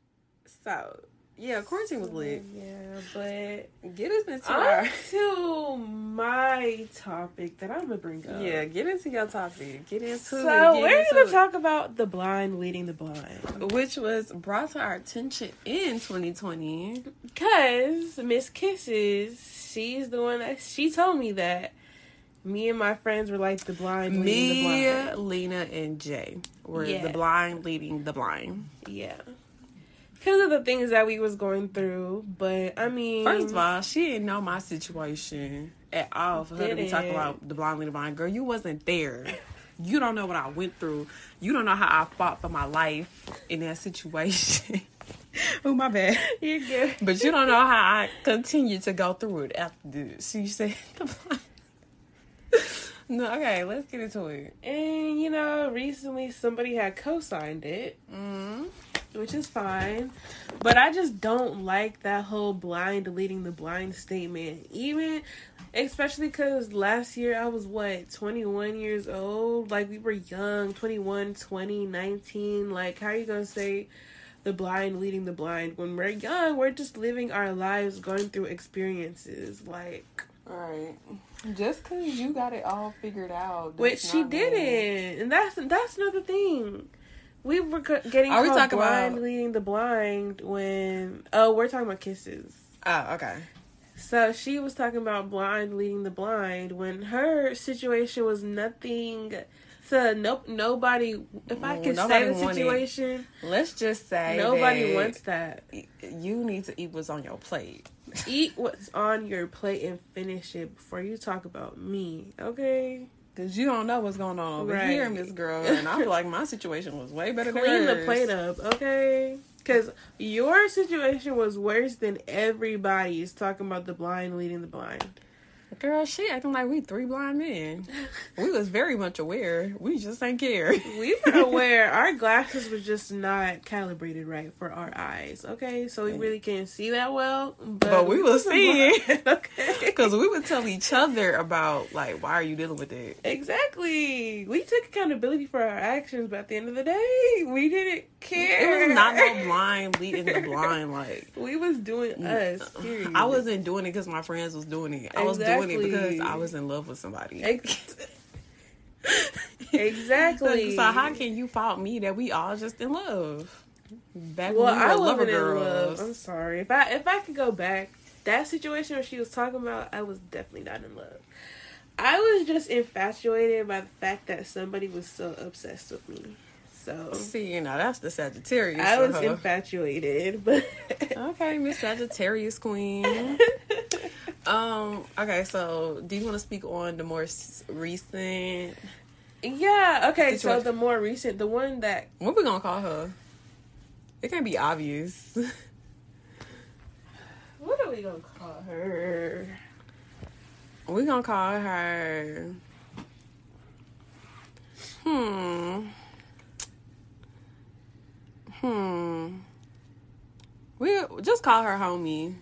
so yeah, quarantine was lit. Yeah, but Get us into our to my topic that I'm gonna bring up. yeah. Get into your topic. Get into So it. get we're into gonna it. talk about the blind leading the blind. which was brought to our attention in 2020. Cause Miss Kisses, she's the one that she told me that me and my friends were like the blind leading the blind. Lena, and Jay were Yeah. the blind leading the blind. Yeah. Because of the things that we was going through, but I mean, First of all, she didn't know my situation at all for her to be talking about the blind the blind. Girl, you wasn't there. You don't know what I went through. You don't know how I fought for my life in that situation. oh my bad. you're good. But you don't know how I continued to go through it after this. She said the blind. No, okay, let's get into it. And you know, recently somebody had co-signed it, Mm-hmm. Which is fine. But I just don't like that whole blind leading the blind statement. Even especially because last year I was what 21 years old. Like we were young, 21, 20, 19. Like how are you gonna say? The blind leading the blind. When we're young, we're just living our lives, going through experiences. Like, Right. Just because you got it all figured out. Which she mean- didn't, and that's that's another thing. We were getting Are we talking blind about- leading the blind when oh we're talking about kisses. Oh, okay. So she was talking about blind leading the blind when her situation was nothing. So no nobody. If I could say nobody the wanted- situation, Let's just say nobody wants that. You need to eat what's on your plate. Eat what's on your plate and finish it before you talk about me. Okay, Cause you don't know what's going on over Right. here, Miss Girl, and I feel like my situation was way better than clean the plate up. Okay. Because your situation was worse than everybody's talking about the blind leading the blind. Girl, she acting like we three blind men. We was very much aware. We just ain't care. We were aware our glasses were just not calibrated right for our eyes. Okay, so we really can't see that well. But, But we was seeing. okay, Because we would tell each other about like, why are you dealing with it? exactly. We took accountability for our actions, but at the end of the day, we didn't care. It was not no blind leading the blind. Like We was doing us. Period. I wasn't doing it because my friends was doing it. I was doing it because I was in love with somebody. Exactly. so how can you fault me that we all just in love? Back Well, when we I wasn't in love. I'm sorry. If I if I could go back, that situation where she was talking about, I was definitely not in love. I was just infatuated by the fact that somebody was so obsessed with me. So See, you know, that's the Sagittarius. I was her. infatuated, but Okay, Miss Sagittarius Queen. um. Okay, so do you want to speak on the more s- recent? yeah. Okay, so the more recent, the one that What we gonna call her? It can't be obvious. what are we gonna call her? we gonna call her. Hmm. Hmm. We just call her homie.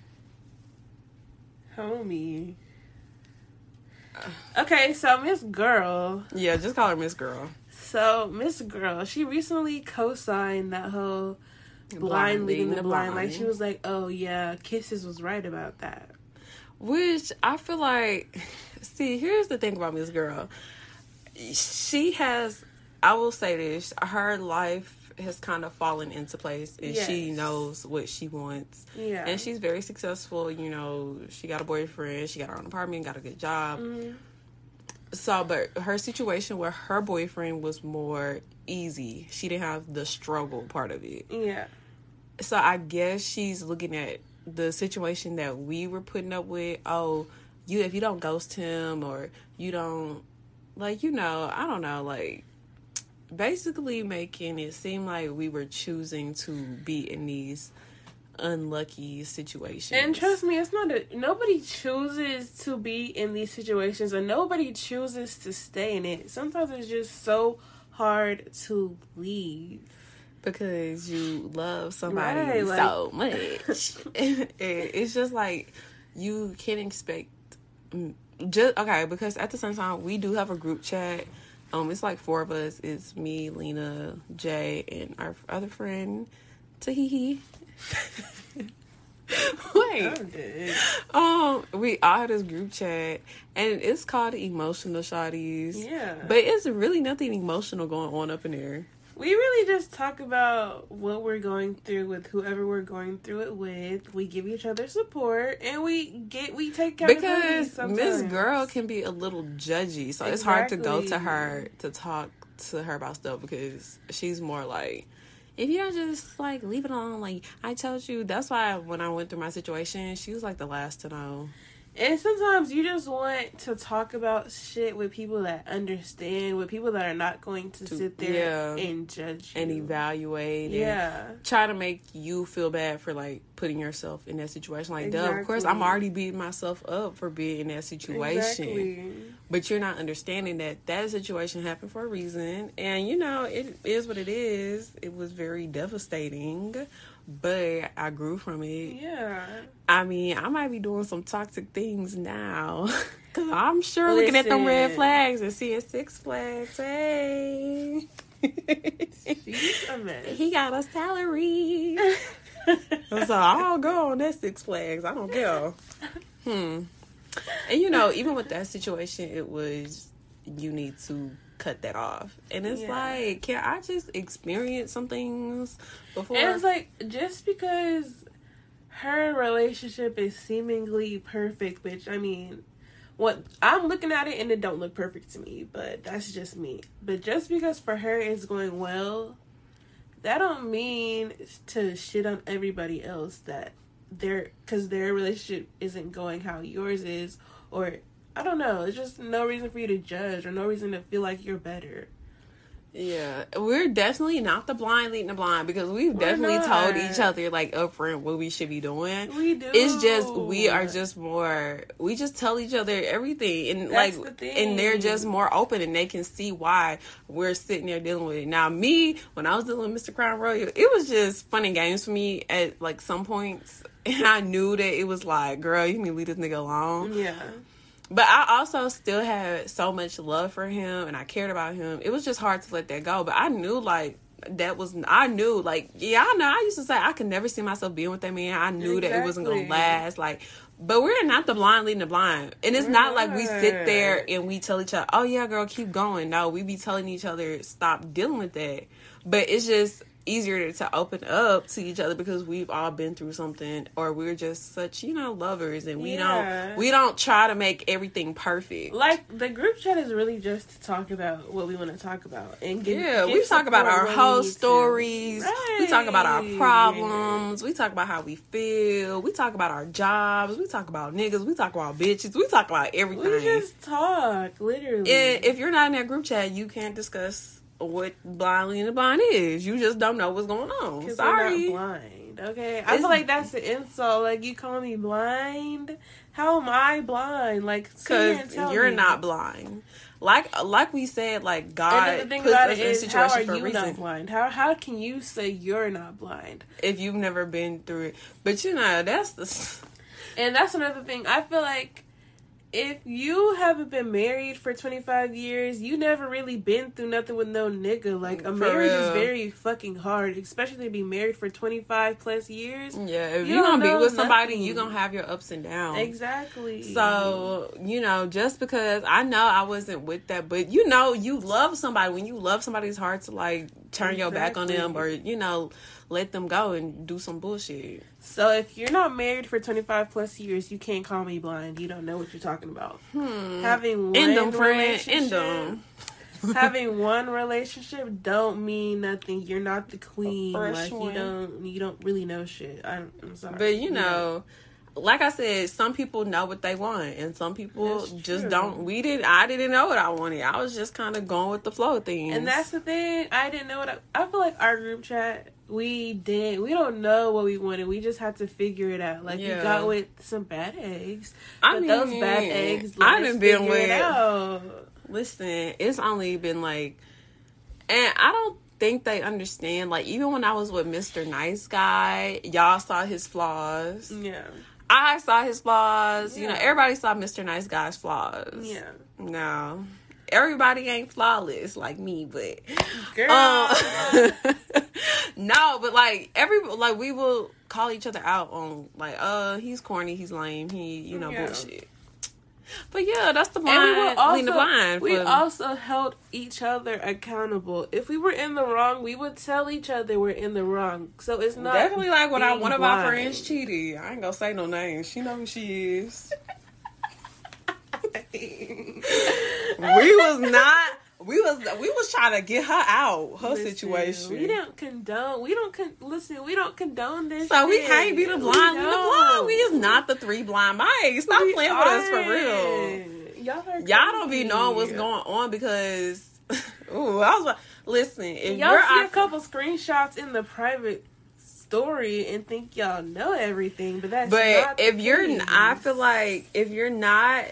Homie. Okay, so Miss Girl. Yeah, just call her Miss Girl. So Miss Girl, she recently co-signed that whole blind leading the blind. Like she was like, "Oh yeah, Kisses was right about that." Which I feel like, see, here's the thing about Miss Girl. She has, I will say this, her life has kind of fallen into place and she knows what she wants. Yeah, And she's very successful. You know, she got a boyfriend, she got her own apartment, got a good job. Mhm. So, but her situation where her boyfriend was more easy, she didn't have the struggle part of it. yeah, So I guess she's looking at the situation that we were putting up with. Oh, you if you don't ghost him or you don't like you know, I don't know, like basically making it seem like we were choosing to be in these unlucky situations. and trust me, it's not a nobody chooses to be in these situations, and nobody chooses to stay in it. Sometimes it's just so hard to leave. because you love somebody Right, like- so much. It's just like you can't expect. mm, Just okay, because at the same time we do have a group chat. Um, it's like four of us. It's me, Lena, Jay, and our other friend Tahihi. Wait, um, we all have this group chat, and it's called Emotional Shotties. Yeah, But it's really nothing emotional going on up in there. We really just talk about what we're going through with whoever we're going through it with. We give each other support, and we get we take care because Miss Girl can be a little judgy, so it's hard to go to her to talk to her about stuff because she's more like, if you don't just like leave it alone, like I told you. That's why when I went through my situation, she was like the last to know. And sometimes you just want to talk about shit with people that understand, with people that are not going to, To- sit there yeah. and judge you. And evaluate, and Yeah. try to make you feel bad for like putting yourself in that situation. Like, duh, of course, I'm already beating myself up for being in that situation. Exactly. but you're not understanding that that situation happened for a reason and you know it is what it is it was very devastating but i grew from it Yeah. i mean i might be doing some toxic things now because i'm sure looking at them red flags and seeing six flags hey She's a mess. he got a salary so I'll go on that Six Flags. I don't care. Hmm. And you know, even with that situation, it was you need to cut that off. And it's Yeah. like, can I just experience some things before? And it's like just because her relationship is seemingly perfect, which I mean, what I'm looking at it and it don't look perfect to me, but that's just me. But just because for her it's going well, that don't mean to shit on everybody else that their because their relationship isn't going how yours is, or I don't know. It's just no reason for you to judge or no reason to feel like you're better. Yeah, we're definitely not the blind leading the blind because we've We're definitely told each other like upfront what we should be doing. We do. It's just we are just more. We just tell each other everything, and That's like, the and they're just more open, and they can see why we're sitting there dealing with it. Now, me when I was dealing with Mr. Crown Royal, it was just fun and games for me at like some points, and I knew that it was like, girl, you need to leave this nigga alone. Yeah. But I also still had so much love for him and I cared about him. It was just hard to let that go. But I knew like that was I knew like yeah I know I used to say I could never see myself being with that man. I knew that it wasn't gonna last. Like but we're not the blind leading the blind. And it's not like we sit there and we tell each other, Oh yeah, girl, keep going. No, we be telling each other stop dealing with that. But it's just easier to open up to each other because we've all been through something or we're just such, you know, lovers and we Yeah. don't we don't try to make everything perfect. Like the group chat is really just to talk about what we want to talk about and get. Yeah, get we talk about our whole we need to. stories. We talk about our problems. We talk about how we feel. We talk about our jobs. We talk about niggas. We talk about bitches. We talk about everything. We just talk, literally. and if you're not in that group chat, you can't discuss what blindly in the blind is. You just don't know what's going on. Sorry. blind, okay? I It's- feel like that's an insult. Like, you call me blind? How am I blind? Like, sit here and Because you're me. not blind. Like like we said, like God puts us in how situations are for a reason. not blind? How how can you say you're not blind? If you've never been through it, but you know that's the And that's another thing. I feel like if you haven't been married for 25 years, you never really been through nothing with no nigga. Like, a For marriage is very fucking hard, especially to be married for 25 plus years. Yeah, if You are don't gonna be with somebody, you're gonna have your ups and downs. Exactly. So, you know, just because I know I wasn't with that, but you know, you love somebody. When you love somebody, it's hard to like turn your back on them or, you know, let them go and do some bullshit. So if you're not married for 25 plus years, you can't call me blind. You don't know what you're talking about. Hmm. Having one End them, friend. relationship, End them. having one relationship don't mean nothing. You're not the queen. Like you don't you don't really know shit. I'm, I'm sorry. But, you know, like I said, some people know what they want, and some people just don't. We didn't. I didn't know what I wanted. I was just kind of going with the flow of things. And that's the thing. I didn't know what I, I feel like our group chat. We did. We don't know what we wanted. We just had to figure it out. Like Yeah. we got with some bad eggs. I but mean, those bad eggs. I done been it with- out. listen, it's only been like, and I don't think they understand. Like, even when I was with Mr. Nice Guy, y'all saw his flaws. Yeah. I saw his flaws. You know, everybody saw Mr. Nice Guy's flaws. Yeah. No. Everybody ain't flawless like me, but Girl. um, no, but like every like we will call each other out on like, uh, he's corny, he's lame, he you know Yeah. bullshit. But yeah, that's the And we were also, the blind. we for- also held each other accountable. If we were in the wrong, we would tell each other we're in the wrong. So it's not Definitely like when I one of my friends cheated. I ain't gonna say no names. She know who she is. we was not. We was we was trying to get her out her Listen, situation. We don't condone. We don't con- listen. We don't condone this. so we shit. can't be the We blind. We the blind. We is not the three blind mice. Stop We playing with us for real. Y'all Y'all don't be knowing what's going on because. Ooh, I was like, listen. If Y'all see a couple screenshots in the private story and think y'all know everything, but that's But if you're. I feel like if you're not,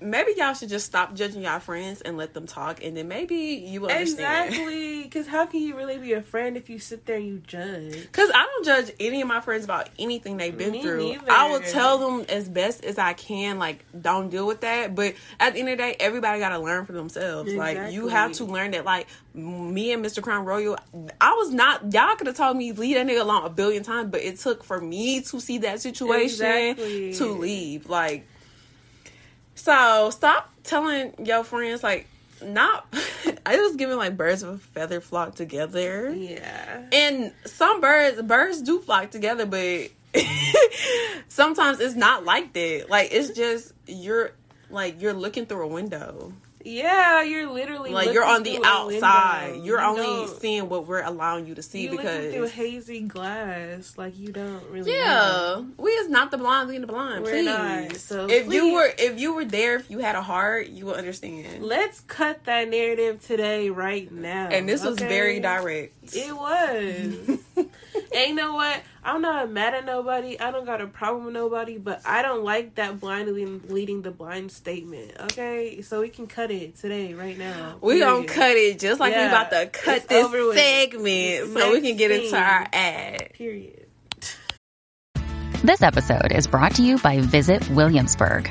maybe y'all should just stop judging y'all friends and let them talk, and then maybe you will understand. Exactly, because how can you really be a friend if you sit there and you judge? Because I don't judge any of my friends about anything they've been Me through. neither. I will tell them as best as I can, like, don't deal with that. But at the end of the day, everybody got to learn for themselves. Like, you have to learn that, like, me and Mr. Crown Royal, I was not, y'all could have told me leave that nigga alone a billion times, but it took for me to see that situation Exactly. to leave. Like, so stop telling your friends, like, not, I was giving, like, birds of a feather flock together. Yeah. And some birds birds do flock together, but sometimes it's not like that. Like it's just you're like you're looking through a window. Yeah, you're literally Like you're on the outside. window. You're You only seeing what we're allowing you to see you looking through hazy glass, like you don't really. know. yeah, we is not the blind leading the blind. We're please. not, so if you were if you were there, if you had a heart, you would understand. Let's cut that narrative today, right now. And this was very direct. It was. and you know what? I'm not mad at nobody. I don't got a problem with nobody, but I don't like that blindly leading the blind statement. Okay, so we can cut it today, right now. We gonna cut it just like we Yeah, about to cut it's this over segment so we can get into our ad. Period. This episode is brought to you by Visit Williamsburg.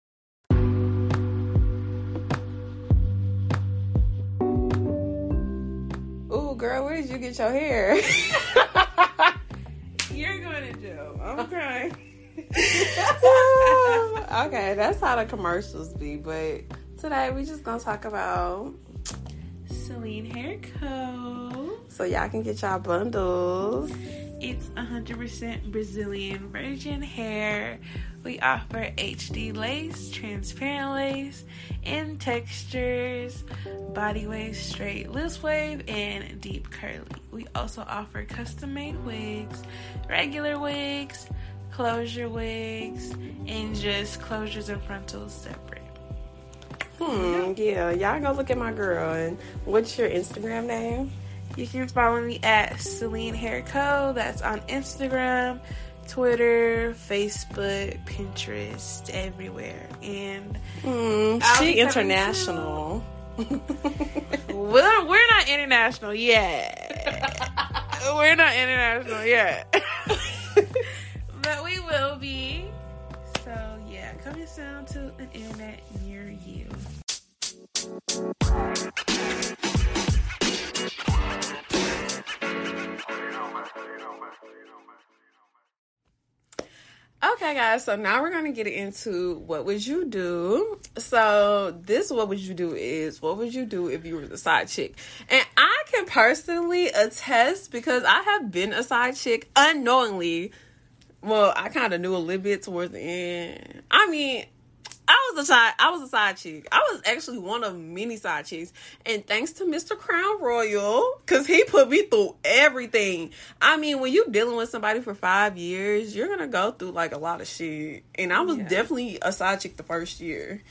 girl, where did you get your hair? You're going to jail. I'm crying. okay, that's how the commercials be. But today we just gonna talk about Celine Hair Co. so y'all can get y'all bundles. It's 100% Brazilian virgin hair. We offer HD lace, transparent lace, and textures, body wave, straight loose wave, and deep curly. We also offer custom made wigs, regular wigs, closure wigs, and just closures and frontals separate. Hmm, yeah, y'all go look at my girl. And what's your Instagram name? You can follow me at Celine Hair Co. That's on Instagram, Twitter, Facebook, Pinterest, everywhere. And mm, I'll she international. we're, we're not international yet. we're not international yet. but we will be. So, yeah, coming soon to an internet near you. Okay, guys, so now we're gonna get into what would you do. So this what would you do is what would you do if you were the side chick? And I can personally attest because I have been a side chick unknowingly. Well, I kind of knew a little bit towards the end. I mean, I was a side. I was a side chick. I was actually one of many side chicks, and thanks to Mr. Crown Royal, because he put me through everything. I mean, when you dealing with somebody for five years, you're gonna go through like a lot of shit. And I was Yeah. definitely a side chick the first year.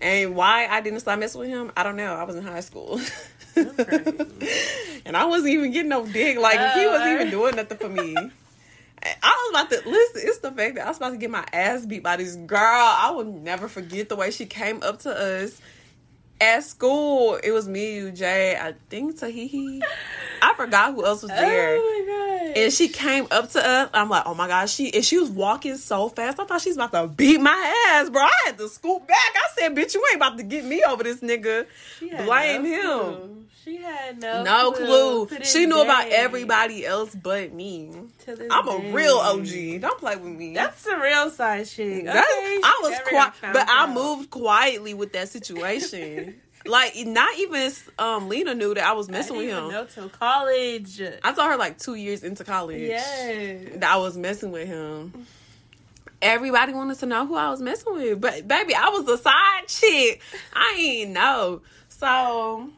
And why I didn't start messing with him, I don't know. I was in high school. and I wasn't even getting no dick. Like he wasn't even uh. doing nothing for me. I was about to listen. It's the fact that I was about to get my ass beat by this girl. I will never forget the way she came up to us at school. It was me, you, Jay, I think Tahihi. I forgot who else was there. Oh my god. And she came up to us. I'm like, oh my gosh, she and she was walking so fast. I thought she's about to beat my ass, bro. I had to scoot back. I said, bitch, you ain't about to get me over this nigga. Blame no him. clue. She had no No clue. To She knew about everybody else but me. I'm a day. real OG. Don't play with me. That's the real side. That's- Okay, I was quiet, but I moved quietly with that situation. like, not even um Lena knew that I was I messing didn't with him. No, till college. I told her like two years into college yes. that I was messing with him. Everybody wanted to know who I was messing with, but baby, I was a side chick. I ain't know. So,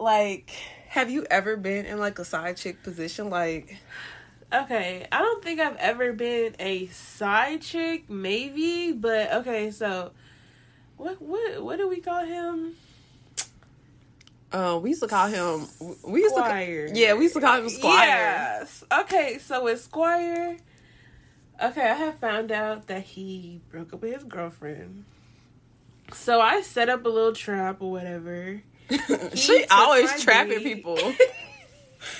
like, have you ever been in like a side chick position? Like, Okay, I don't think I've ever been a side chick, maybe, but okay, so what what what do we call him? uh, we used to call him. We used Squire. to, yeah, we used to call him Squire. Yes. Okay, so with Squire, okay, I have found out that he broke up with his girlfriend. So I set up a little trap or whatever. she always trapping beat. people.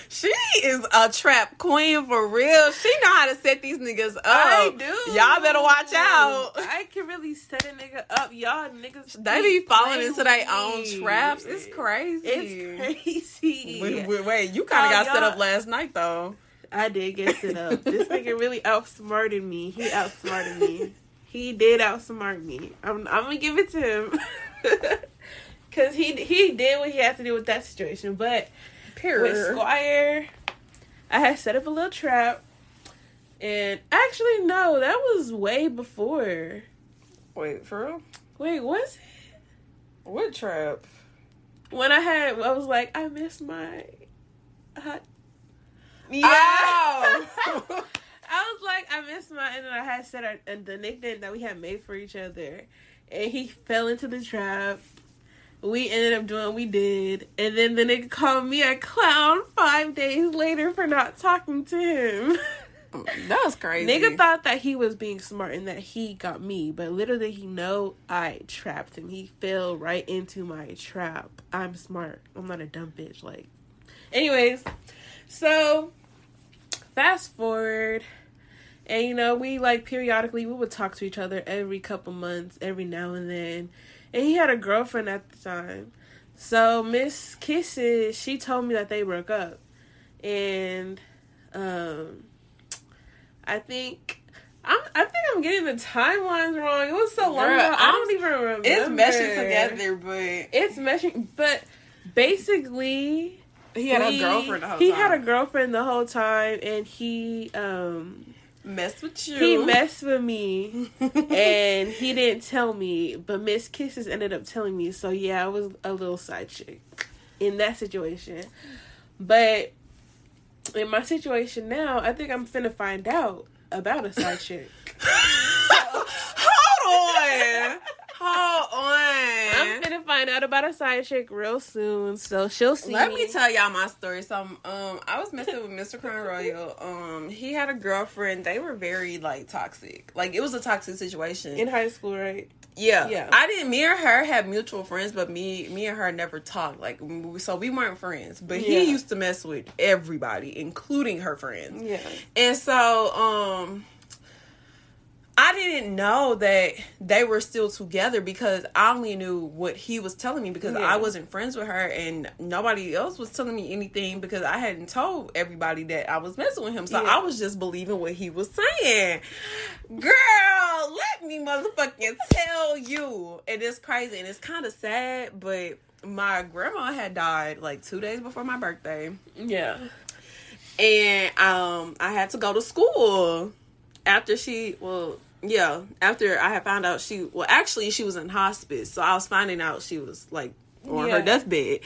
she is a trap queen for real. She know how to set these niggas up. I do. Y'all better watch out. I can really set a nigga up. Y'all niggas. They be falling into their own traps. It's crazy. It's crazy. Wait, wait, wait, you kind Oh, of got set up last night though. I did get set up. this nigga really outsmarted me. He outsmarted me. He did outsmart me. I'm, I'm gonna give it to him. Cause he he did what he had to do with that situation, but with Squire, I had set up a little trap, and actually no, that was way before. Wait, for real? Wait, was it What trap? when I had? I was like, I miss my hot. Yeah. I was like, I miss my, and then I had said our, and the nickname that we had made for each other, and he fell into the trap. We ended up doing what we did, and then the nigga called me a clown five days later for not talking to him. that was crazy. nigga thought that he was being smart and that he got me, but little did he know I trapped him. He fell right into my trap. I'm smart. I'm not a dumb bitch. Like, anyways, so fast forward and you know we like periodically we would talk to each other every couple months every now and then and he had a girlfriend at the time so miss kisses she told me that they broke up and um i think I'm, I think I'm getting the timelines wrong. It was so long Girl, ago. I don't even remember. it's meshing together, but It's meshing, but basically, he had we- a girlfriend the whole he time. had a girlfriend the whole time, and he um mess with you. he messed with me, and he didn't tell me. But Miss Kisses ended up telling me. So yeah, I was a little side chick in that situation. But in my situation now, I think I'm finna find out about a side chick. Hold on. Hold on. I'm gonna find out about a side chick real soon, so she'll see. Let me tell y'all my story. So, um, I was messing with Mr. Crown Royal. Um, he had a girlfriend. They were very like toxic. Like it was a toxic situation. in high school, right? yeah, yeah. I didn't. Me and her had mutual friends, but me, me and her never talked. Like, so we weren't friends. But Yeah. he used to mess with everybody, including her friends. Yeah. And so, um, I didn't know that they were still together because I only knew what he was telling me because Yeah. I wasn't friends with her and nobody else was telling me anything because I hadn't told everybody that I was messing with him. So Yeah. I was just believing what he was saying. Girl, let me motherfucking tell you. And it's crazy and it's kind of sad, but my grandma had died like two days before my birthday Yeah. and um I had to go to school after she well yeah after I had found out she well actually she was in hospice so I was finding out she was like on Yeah. her deathbed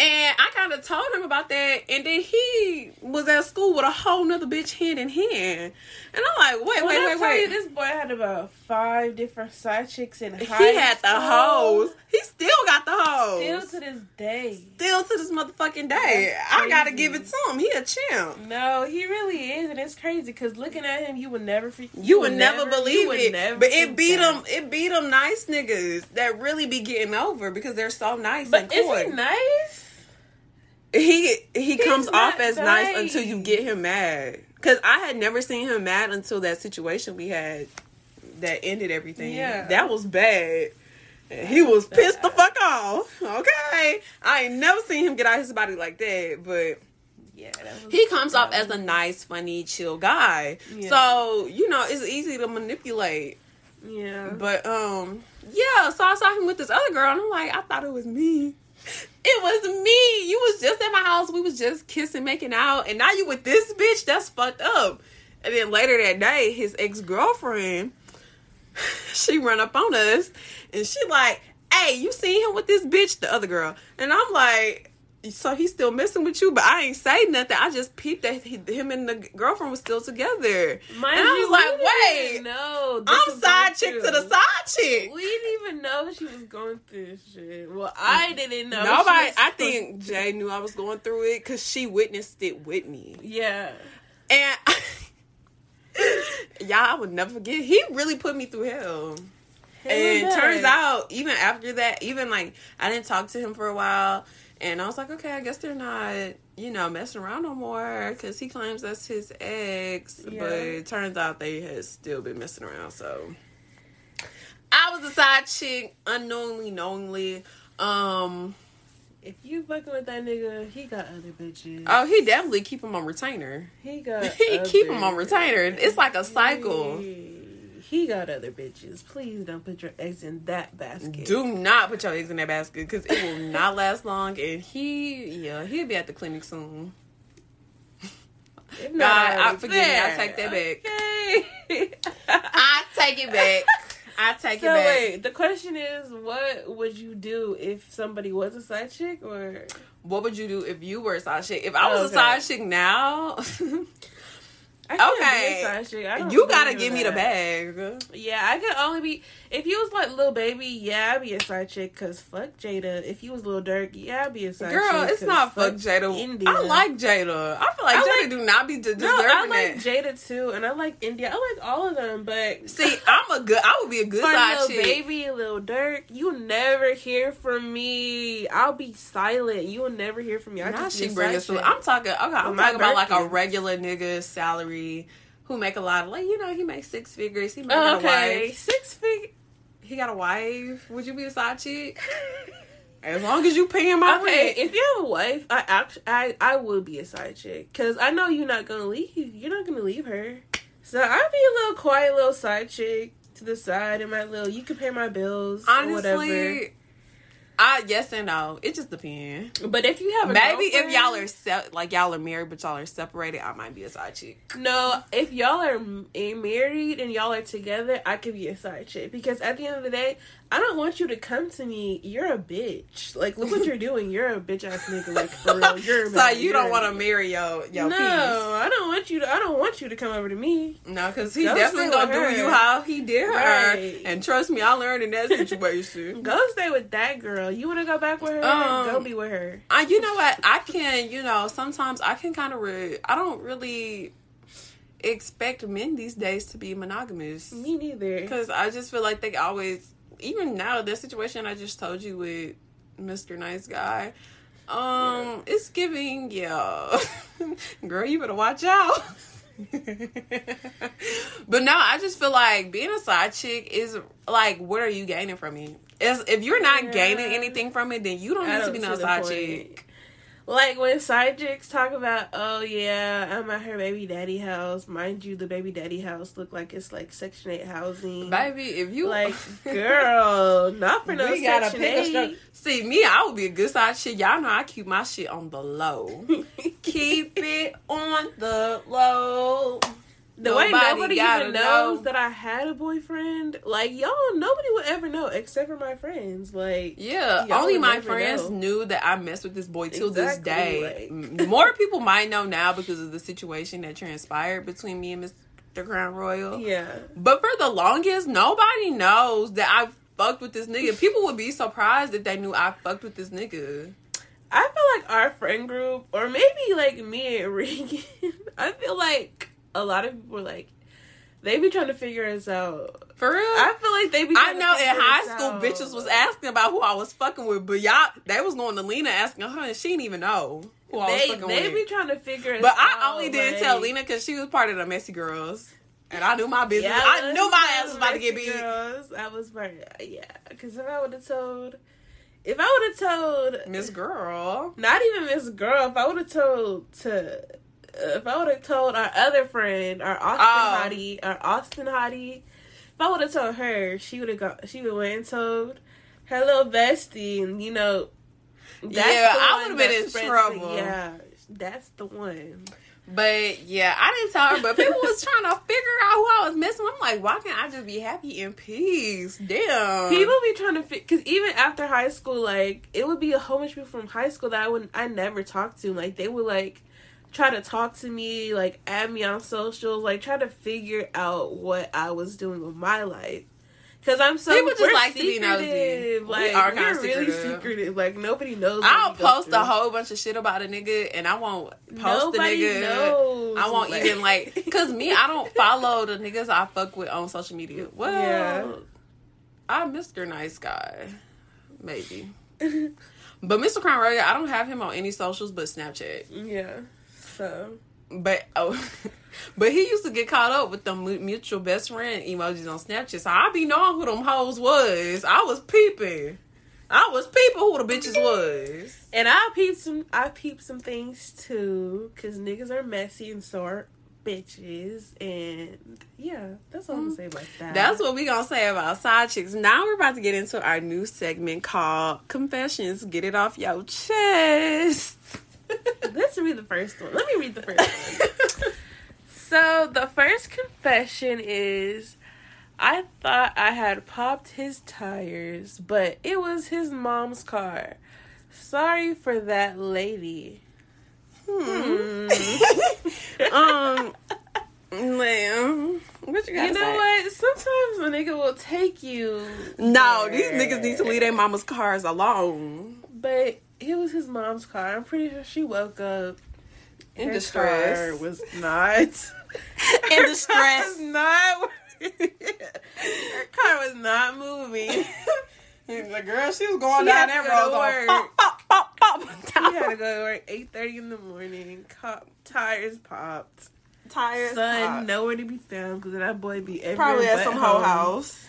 and I kind of told him about that and then he was at school with a whole nother bitch hand in hand. And I'm like wait wait tell wait you, wait. this boy had about five different side chicks in high he had the hoes. He still got the hoes. Still to this day. still to this motherfucking day. I gotta give it to him. He a champ. No, he really is, and it's crazy because looking at him, you would never. You, You would never, you believe would it, never but it beat them. It beat them nice niggas that really be getting over because they're so nice But and is he nice? He he comes not off as nice until you get him mad. Because I had never seen him mad until that situation we had that ended everything. Yeah. that was bad. And He was pissed the fuck off. Okay, I ain't never seen him get out his body like that, but Yeah, that was, he comes off as a nice, funny, chill guy. Yeah. So you know it's easy to manipulate. Yeah, But um, yeah. So I saw him with this other girl, and I'm like, I thought it was me. It was me. You was just at my house. We was just kissing, making out, and now you with this bitch. That's fucked up. And then later that day, his ex girlfriend, she run up on us, and she like, "Hey, you seen him with this bitch?" The other girl, and I'm like. So he's still messing with you, but I ain't say nothing. I just peeped that he, him and the girlfriend was still together. Mind and I you, was like, "Wait, no, I'm side chick to the side chick. We didn't even know she was going through this shit. Well, I didn't know. Nobody, I think Jay knew I was going through it because she witnessed it with me. Yeah. And y'all, I would never forget. He really put me through hell. And Hell turns out, even after that, even like I didn't talk to him for a while, and I was like, okay, I guess they're not, you know, messing around no more because he claims that's his ex, Yeah. but it turns out they had still been messing around. So I was a side chick, unknowingly, knowingly. Um, If you fucking with that nigga, he got other bitches. oh, he definitely keep him on retainer. he got. he keep him on retainer. It's like a cycle. He got other bitches. Please don't put your eggs in that basket. Do not put your eggs in that basket because it will not last long. And he, yeah, he'll be at the clinic soon. Nah, I forgive me. I take that back. Okay. I take it back. I take so it back. wait, the question is, what would you do if somebody was a side chick, or What would you do if you were a side chick? If I was a Okay. side chick now, Okay. be a side chick. I don't you gotta give me the bag. Yeah, I could only be if you was like Lil Baby. Yeah, I'd be a side chick. Cause fuck Jada. If you was Lil Durk, yeah, I'd be a side chick. Girl, it's 'cause not fuck Jada. India. I like Jada. I feel like I Jada like- do not be de- deserving No, I like that. Jada too, and I like India. I like all of them, but See, I'm a good. I would be a good side chick. baby, Lil Durk, you never hear from me. I'll be silent. You will never hear from me. I Now just she bring us chick. I'm talking. Okay, I'm talking about like a regular nigga salary who make a lot of like you know he makes six figures. He make Oh, a okay, wife. six feet. He got a wife. Would you be a side chick? As long as you paying my Okay, rent. if you have a wife, I actually, I, I would be a side chick because I know you're not gonna leave. You're not gonna leave her. So I'd be a little quiet little side chick to the side, and my little you can pay my bills or whatever. Honestly, I yes and no. It just depends. But if you have a Maybe if y'all are se- like y'all are married but y'all are separated, I might be a side chick. no, if y'all are eh, married and y'all are together, I could be a side chick because at the end of the day, I don't want you to come to me. You're a bitch. Like look what you're doing. You're a bitch ass nigga. Like for real. You're so you don't want to marry yo your No. I don't want you to. I don't want you to come over to me. No, because he Go definitely gonna with do you how he did her. Right. And trust me, I learned in that situation. Go stay with that girl. You want to go back with her? Um, go be with her. I, you know what? I can, you know, sometimes I can kind of. Re- I don't really expect men these days to be monogamous Me neither. because I just feel like they always, even now, the situation I just told you with Mr. Nice Guy. Um, it's giving, yeah, girl, you better watch out. but no, I just feel like being a side chick is like, what are you gaining from me? Is if you're not Yeah. gaining anything from it, then you don't I need to be no side point. chick. Like when side chicks talk about, oh yeah, I'm at her baby daddy house. Mind you, the baby daddy house look like it's like Section Eight housing. Baby, if you Like, girl, not for no we gotta Section pick a. Eight. See, me, I would be a good side chick. Y'all know I keep my shit on the low. keep it on the low. The way Nobody nobody gotta even knows that I had a boyfriend, like y'all, nobody would ever know except for my friends. Like, Yeah, only my friends know. knew that I messed with this boy till this day. like- More people might know now because of the situation that transpired between me and Mr. Crown Royal. yeah, But for the longest, nobody knows that I fucked with this nigga. People would be surprised if they knew I fucked with this nigga. I feel like our friend group, or maybe like me and Regan, I feel like a lot of people were like, they be trying to figure us out. For real? I feel like they be. I trying to know in high school, out. bitches was asking about who I was fucking with, but y'all, they was going to Lena asking her, and she didn't even know who I was They fucking they with. be trying to figure but out. I only didn't tell Lena because she was part of the messy girls, and I knew my business. Yeah, I was knew my ass was about to get beat. Girls. I was part. Yeah, because if I would have told, if I would have told Miss Girl. not even Miss Girl, if I would have told to, if I would have told our other friend, our Austin Oh. Hottie, our Austin Hottie, if I would have told her, she would have got, she would have went and told her little bestie, and you know, that's Yeah, the I one would've been in trouble. Yeah, that's the one. But yeah, I didn't tell her, but people was trying to figure out who I was missing. I'm like, why can't I just be happy in peace? Damn. People be trying to fit because even after high school, like it would be a whole bunch of people from high school that I would I never talked to. Like they would like try to talk to me, like add me on socials, like try to figure out what I was doing with my life. Cause I'm so People just we're to be nosy. secretive. We Like are really secretive. secretive. Like nobody knows. I'll post a whole bunch of shit about a nigga, and I won't post Nobody the nigga. knows. I won't Like- even like, cause me, I don't follow the niggas I fuck with on social media. Well, Yeah. I'm Mr. Nice Guy, maybe. But Mr. Crown Royal, I don't have him on any socials but Snapchat. yeah. So But oh, but he used to get caught up with the mu- mutual best friend emojis on Snapchat. So I be knowing who them hoes was. I was peeping. I was peeping who the bitches was. And I peeped some. I peeped some things too, cause niggas are messy and so are bitches. And yeah, that's all I'm gonna say about that. That's what we gonna say about side chicks. Now we're about to get into our new segment called Confessions. Get it off your chest. Let's read the first one. Let me read the first one. so the first confession is I thought I had popped his tires, but it was his mom's car. Sorry for that lady. Hmm. um, man, what you? You know what? Sometimes a nigga will take you. No, there. these niggas need to leave their mama's cars alone. But it was his mom's car. I'm pretty sure she woke up In her distress. car was not In distress. was not. her car was not moving. The girl, she was going She down that road. Going, pop, pop, pop, pop. She had to go to work eight thirty in the morning. Cop, tires popped. Tires. Son pop. nowhere to be found because that boy be everywhere. Probably at but some home. hoe house.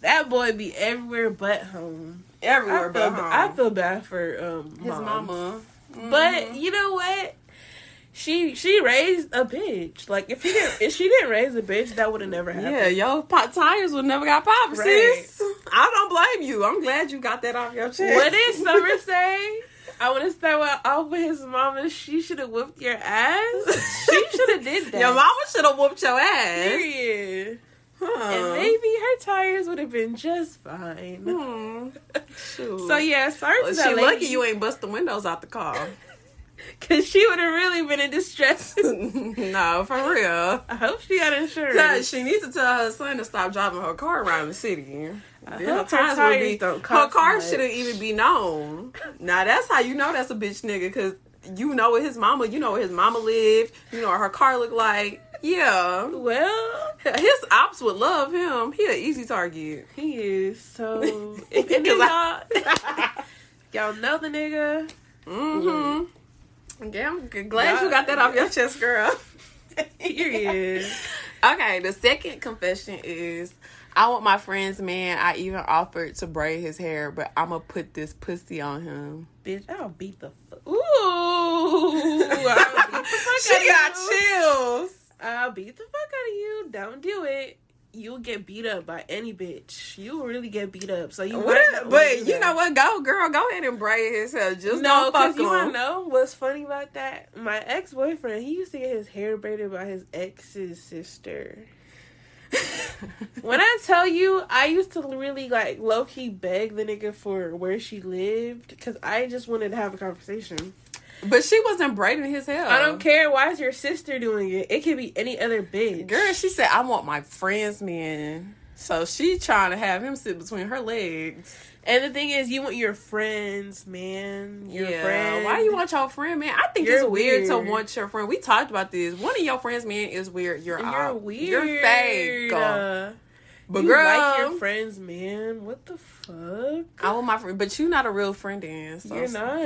That boy be everywhere but home. Everywhere I feel, but home. I feel bad for um His moms. mama. But you know what? She she raised a bitch. Like if she didn't if she didn't raise a bitch, that would have never happened. Yeah, yo, pop tires would never got popped, Right. sis. I don't blame you. I'm glad you got that off your chest. What did Summer say? I want to start with, off with his mama. She should have whooped your ass. She should have did that. Your mama should have whooped your ass. Period. Huh. And maybe her tires would have been just fine. Hmm. So yeah, sorry Well, to she that lucky you ain't bust the windows out the car. Cause she would have really been in distress. no, for real. I hope she got insurance. She needs to tell her son to stop driving her car around the city. I Then her her tires would tires be, don't her car shouldn't even be known. Now that's how you know that's a bitch nigga, cause you know what his mama, you know where his mama lived, you know what her car looked like. Yeah, Well, his ops would love him. He an easy target. he is. So if any y'all, y'all know the nigga. Mm-hmm. Yeah, I'm glad you got that off your chest, girl. Period. Okay, the second confession is I want my friend's man. I even offered to braid his hair, but I'm gonna put this pussy on him. Bitch, I'll beat the fuck. Ooh, beat the fuck She got you. chills. I'll beat the fuck out of you. Don't do it. You'll get beat up by any bitch. You'll really get beat up. So you What? But you know what? Go, girl. Go ahead and braid his hair. Just No, don't fuck because you want to know what's funny about that? My ex boyfriend, he used to get his hair braided by his ex's sister. when I tell you, I used to really like low key beg the nigga for where she lived because I just wanted to have a conversation. But she wasn't braiding his hair. I don't care. Why is your sister doing it? It could be any other bitch. Girl, she said I want my friend's man. So she trying to have him sit between her legs. And the thing is, you want your friends, man. Your yeah. friends. Why you want your friend, man? I think You're it's weird, to want your friend. We talked about this. One of your friends, man, is weird. You're You're out. weird. You're fake. Uh, but you girl, like your friends, man. What the fuck? I want my friend, but you're not a real friend, then. So You're not.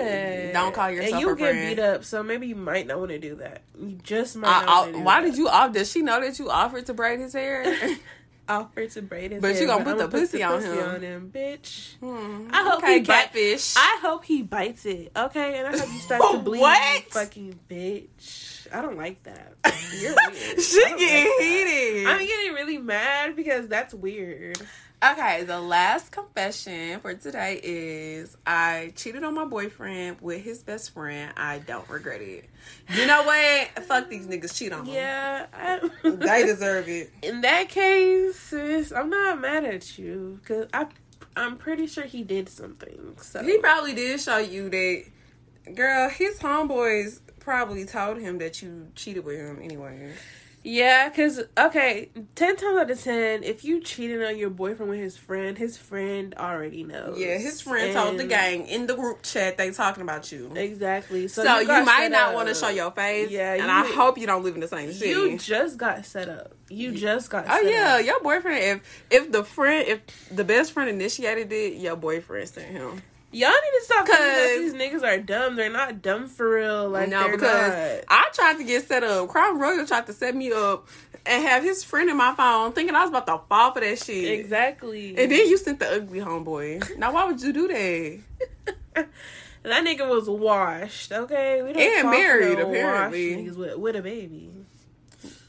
Don't call yourself And you a get friend. beat up, so maybe you might not want to do that. You just might I, not I, why that. did you off? Does she know that you offered to braid his hair? offered to braid his hair. But hair, you gonna put I'ma the pussy on him. on him, bitch. Hmm, I hope okay, he bite- catfish. I hope he bites it, okay? And I hope you start to bleed, What? fucking bitch. I don't like that. You're weird. she getting like heated. I'm getting really mad because that's weird. Okay, the last confession for today is I cheated on my boyfriend with his best friend. I don't regret it. You know what? Fuck these niggas cheat on. Yeah, I, They deserve it. In that case, sis, I'm not mad at you because I, I'm pretty sure he did something. So He probably did show you that, girl, his homeboys probably told him that you cheated with him anyway. yeah, because okay, ten times out of ten, if you cheated on your boyfriend with his friend, his friend already knows. Yeah, his friend told the gang in the group chat they talking about you. exactly. So, So, you, got might not want to show your face. Yeah, and you- I hope you don't live in the same city. You just got set up. You just got. Oh yeah, up. your boyfriend. If if the friend, if the best friend initiated it, your boyfriend sent him. Y'all need to stop thinking that 'Cause- these niggas are dumb. They're not dumb for real. Like no, because not. I tried to get set up. Crown Royal tried to set me up and have his friend in my phone, thinking I was about to fall for that shit. Exactly. And then you sent the ugly homeboy. Now why would you do that? That nigga was washed, okay? We don't And married, no apparently. niggas with, with a baby.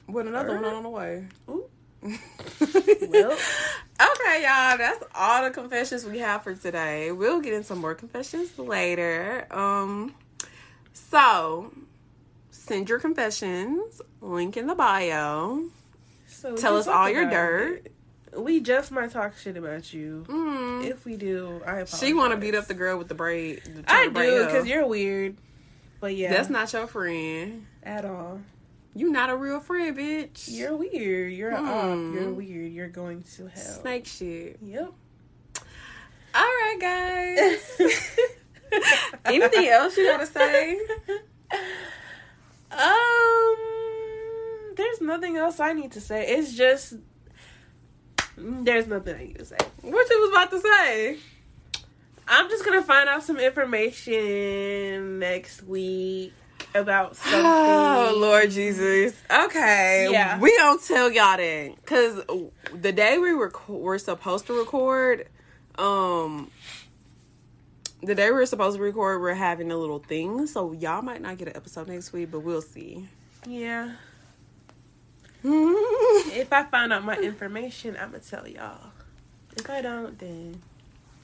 With another one on the way. Ooh. well, okay, y'all. That's all the confessions we have for today. We'll get into some more confessions later. Um, so send your confessions. Link in the bio. So Tell us all your dirt. it. We just might talk shit about you. Mm. If we do, I apologize. She want to beat up the girl with the braid. the I do because you're weird. But yeah, That's not your friend. at all. You not a real friend, bitch. You're weird. You're op. Hmm. You're weird. You're going to hell. snake shit. Yep. All right, guys. Anything else you gotta say? Um, there's nothing else I need to say. It's just there's nothing I need to say. What you was about to say? I'm just gonna find out some information next week about something. Oh Lord Jesus. Okay. Yeah. We don't tell y'all that because the day we were we're supposed to record, um, the day we were supposed to record, we're having a little thing, so y'all might not get an episode next week, but we'll see. Yeah. If I find out my information, I'm gonna tell y'all. If I don't, then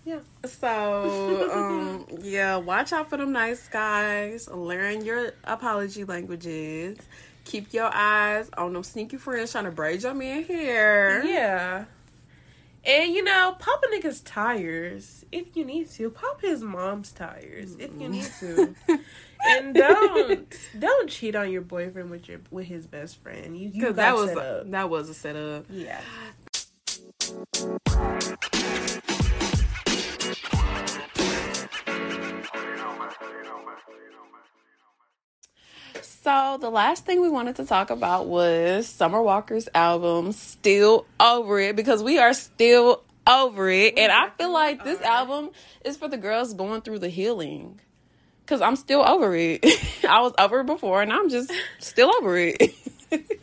yeah. So, um, yeah, watch out for them nice guys. Learn your apology languages. Keep your eyes on them sneaky friends trying to braid your man hair. Yeah. And you know, pop a nigga's tires if you need to. Pop his mom's tires if you need to. and don't don't cheat on your boyfriend with your with his best friend. You you that was up. that was a setup. Yeah. So the last thing we wanted to talk about was Summer Walker's album, Still Over It, because we are still over it. and I feel like this album is for the girls going through the healing. Cause I'm still over it. I was over it before and I'm just still over it.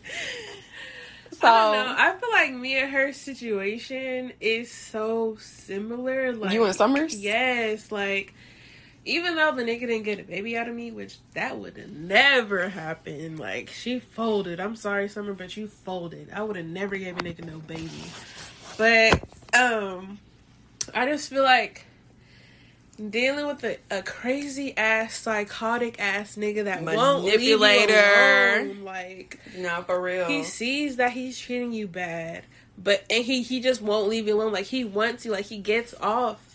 so I don't know. I feel like me and her situation is so similar. Like You and Summers? Yes, like even though the nigga didn't get a baby out of me, which that would have never happened. Like she folded. I'm sorry, Summer, but you folded. I would have never gave a nigga no baby. But um, I just feel like dealing with a, a crazy ass psychotic ass nigga that won't leave you alone. Like not for real. he sees that he's treating you bad, but and he he just won't leave you alone. Like he wants you. Like he gets off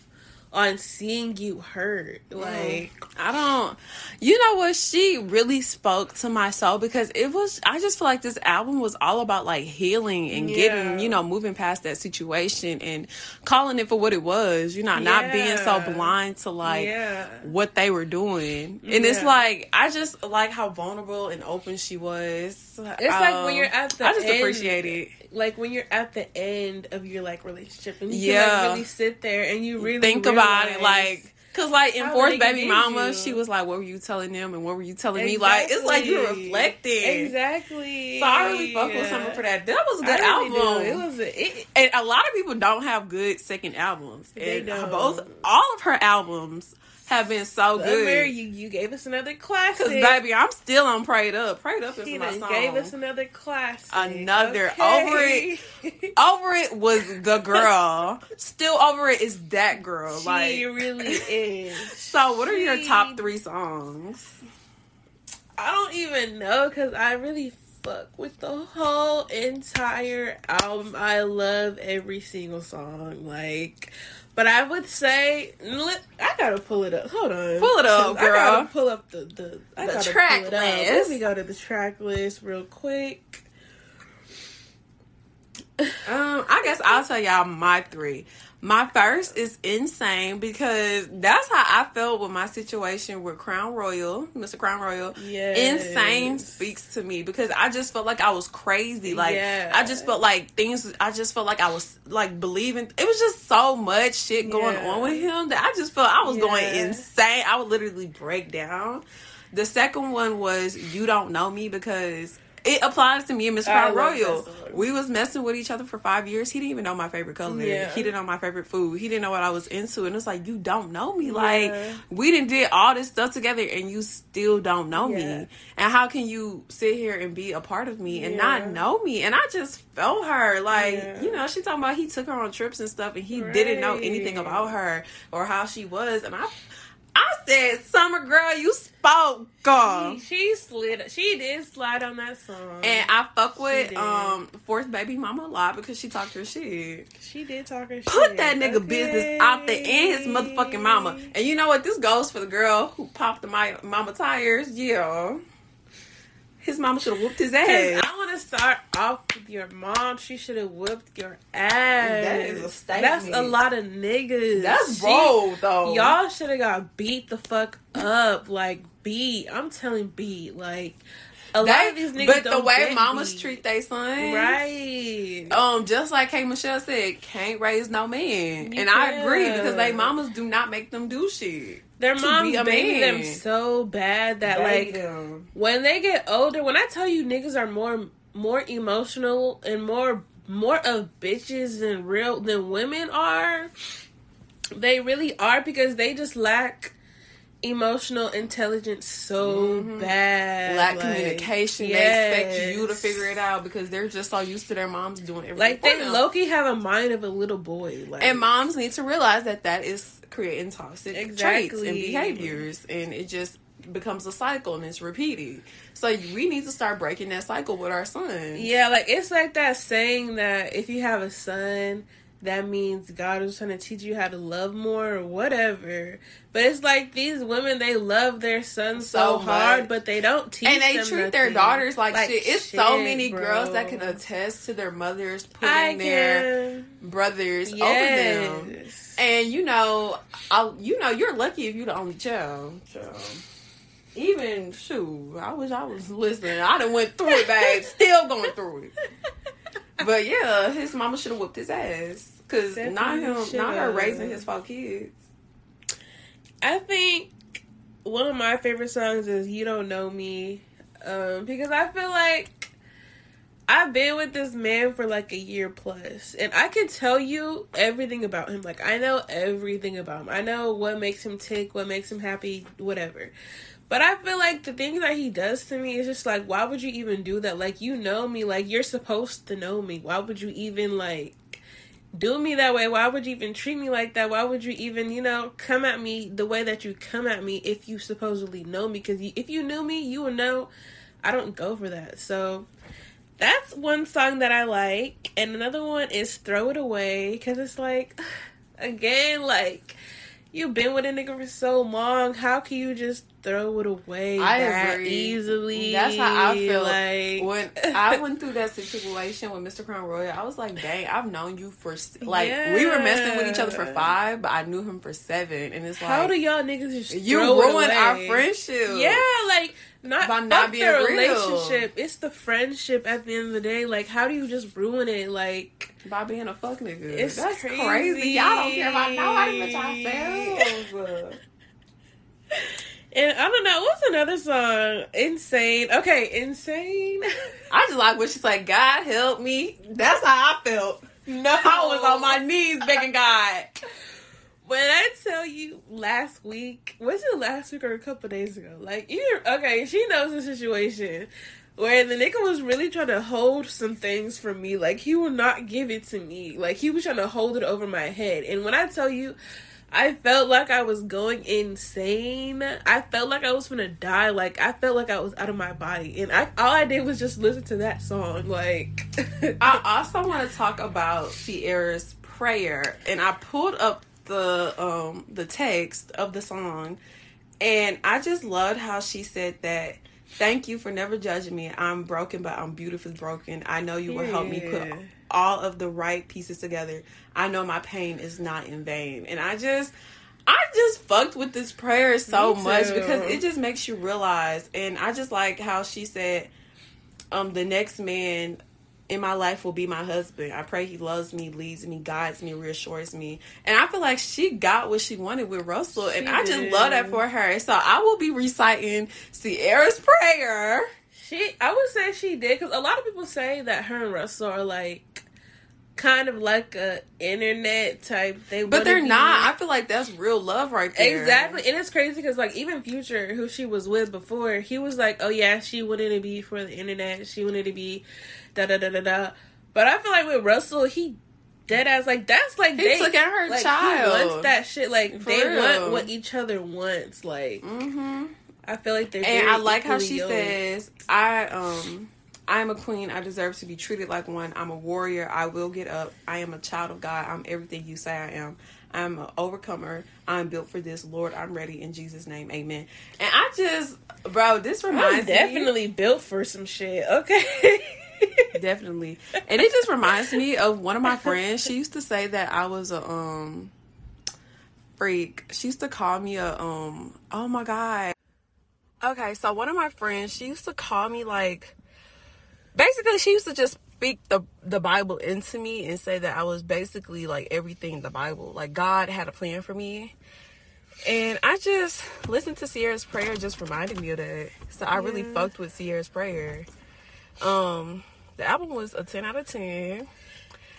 on seeing you hurt. Like I don't. You know what? She really spoke to my soul because it was. I just feel like this album was all about like healing and Yeah. getting, you know, moving past that situation and calling it for what it was. You know, not being so blind to like yeah, what they were doing. And it's like I just like how vulnerable and open she was. it's like when um, you're at the I just end, appreciate it. Like when you're at the end of your like relationship and you Yeah. can like really sit there and you really Think about it, like. Cause like in Fourth Baby Mama, you. she was like, "What were you telling them, and what were you telling me?" Like it's like you're reflecting. exactly. So I really fuck with. Summer for that. That was a good really album. do. It was a, it, and a lot of people don't have good second albums. They and don't. both all of her albums have been so good. you you gave us another classic. Cause baby, I'm still on Prayed Up. Prayed Up is He my song. gave us another classic. Another Okay. over it over it was the girl. still over it is that girl. she like really is. so. What are your top three songs? I don't even know because I really fuck with the whole entire album. I love every single song. Like, but I would say I gotta pull it up. Hold on, Pull it up, 'Cause I girl. gotta pull up the the, I The track pull it up. list. Let me go to the track list real quick. Um, I guess I'll tell y'all my three. My first is insane because that's how I felt with my situation with Crown Royal, Mr. Crown Royal. Yes. Insane speaks to me because I just felt like I was crazy. Like Yeah. I just felt like things. I just felt like I was like believing. It was just so much shit going Yeah. on with him that I just felt I was going insane. I would literally break down. The second one was "You Don't Know Me" because it applies to me and Mr. Crown Royal. We was messing with each other for five years. He didn't even know my favorite color. Yeah. He didn't know my favorite food. He didn't know what I was into. And it's like, you don't know me. Like, Yeah. we didn't did all this stuff together and you still don't know Yeah. me. And how can you sit here and be a part of me and not know me? And I just felt her. Like, you know, she talking about he took her on trips and stuff and he didn't know anything about her or how she was. And I I said, Summer girl, you spoke, girl. She, she slid. She did slide on that song, And I fuck with um fourth baby mama a lot because she talked her shit. she did talk her Put shit. Put that nigga business out there and his motherfucking mama. And you know what? This goes for the girl who popped the my mama tires. Yeah. His mama should have whooped his ass. I want to start off with your mom. She should have whooped your ass. That is a statement. That's a lot of niggas. That's She- bold though. Y'all should have got beat the fuck up. Like beat. I'm telling beat. Like a lot They- of these niggas. but the don't way get mamas beat. treat their son, right. Um, just like K Michelle said, can't raise no man, and I agree because they mamas do not make them do shit. Their moms baby them so bad that like them. when they get older, when I tell you niggas are more more emotional and more more of bitches than real than women are, they really are because they just lack emotional intelligence so bad. Mm-hmm. lack Like, communication. They expect you to figure it out because they're just so used to their moms doing everything. Like they. Loki have a mind of a little boy. Like and moms need to realize that that is creating toxic traits and behaviors, and it just becomes a cycle and it's repeating. So we need to start breaking that cycle with our sons. Yeah, like it's like that saying that if you have a son, that means God is trying to teach you how to love more or whatever. But it's like these women, they love their sons so, So hard, but they don't teach and they treat their daughters like, shit. It's so many bro. girls that can attest to their mothers putting I their can. brothers over them. And you know, I you know, you're lucky if you're the only child. So, even shoot, I wish I was listening. I done went through it, babe. Still going through it. But yeah, his mama should have whooped his ass. Cause not him, not her raising his four kids. I think one of my favorite songs is "You Don't Know Me," um, because I feel like I've been with this man for like a year plus, and I can tell you everything about him. Like I know everything about him. I know what makes him tick, what makes him happy, whatever. But I feel like the things that he does to me is just like, why would you even do that? Like you know me, like you're supposed to know me. Why would you even like? Do me that way? Why would you even treat me like that? Why would you even, you know, come at me the way that you come at me if you supposedly know me? Because if you knew me, you would know I don't go for that. So that's one song that I like. And another one is Throw It Away because it's like, again, like, you've been with a nigga for so long. How can you just throw it away I that agree. easily? That's how I feel. Like, when I went through that situation with Mr. Crown Royal, I was like, dang, I've known you for like we were messing with each other for five, but I knew him for seven, and it's like how do y'all niggas just you it our friendship. Yeah, like not By not being the real. relationship. It's the friendship at the end of the day. Like, how do you just ruin it? Like, by being a fuck nigga. It's That's crazy. crazy. Y'all don't care about nobody but yourselves. and I don't know what's another song. Insane. Okay, insane. I just like when she's like, God help me. That's how I felt. no, I was on my knees begging God. When I tell you last week, was it last week or a couple days ago? Like, you okay? She knows the situation where the nigga was really trying to hold some things from me. Like, he would not give it to me. Like, he was trying to hold it over my head. And when I tell you, I felt like I was going insane. I felt like I was gonna die. Like, I felt like I was out of my body. And I all I did was just listen to that song. Like, I also want to talk about Ciara's prayer, and I pulled up the um the text of the song, and I just loved how she said that. Thank you for never judging me. I'm broken, but I'm beautifully broken. I know you will help me put. All of the right pieces together. I know my pain is not in vain, and I just. I just fucked with this prayer so much because it just makes you realize and I just like how she said um the next man in my life will be my husband. I pray he loves me, leads me, guides me, reassures me. And I feel like she got what she wanted with Russell. And I just did. love that for her. So I will be reciting Ciara's prayer She, I would say she did because a lot of people say that her and Russell are like kind of like a internet type. They, But they're not. I feel like that's real love right there. Exactly, and it's crazy because like even Future, who she was with before, he was like, "Oh yeah, she wanted to be for the internet. She wanted to be da da da da da." But I feel like with Russell, he dead ass like that's like He they took at her like, child. He wants that shit. Like For they real. want what each other wants. Like Mm-hmm. I feel like they're And I like how she says, "I um." I am a queen. I deserve to be treated like one. I'm a warrior. I will get up. I am a child of God. I'm everything you say I am. I'm an overcomer. I'm built for this. Lord, I'm ready in Jesus' name. Amen. And I just, bro, this I'm reminds me. definitely built for some shit. Okay. Definitely. And it just reminds me of one of my friends. She used to say that I was a um freak. She used to call me a um oh my god. Okay, so one of my friends, she used to call me like basically she used to just speak the the Bible into me and say that I was basically like everything in the Bible. Like God had a plan for me. And I just listened to Ciara's prayer just reminded me of that. So I really Yeah. fucked with Ciara's prayer. Um the album was a 10 out of 10.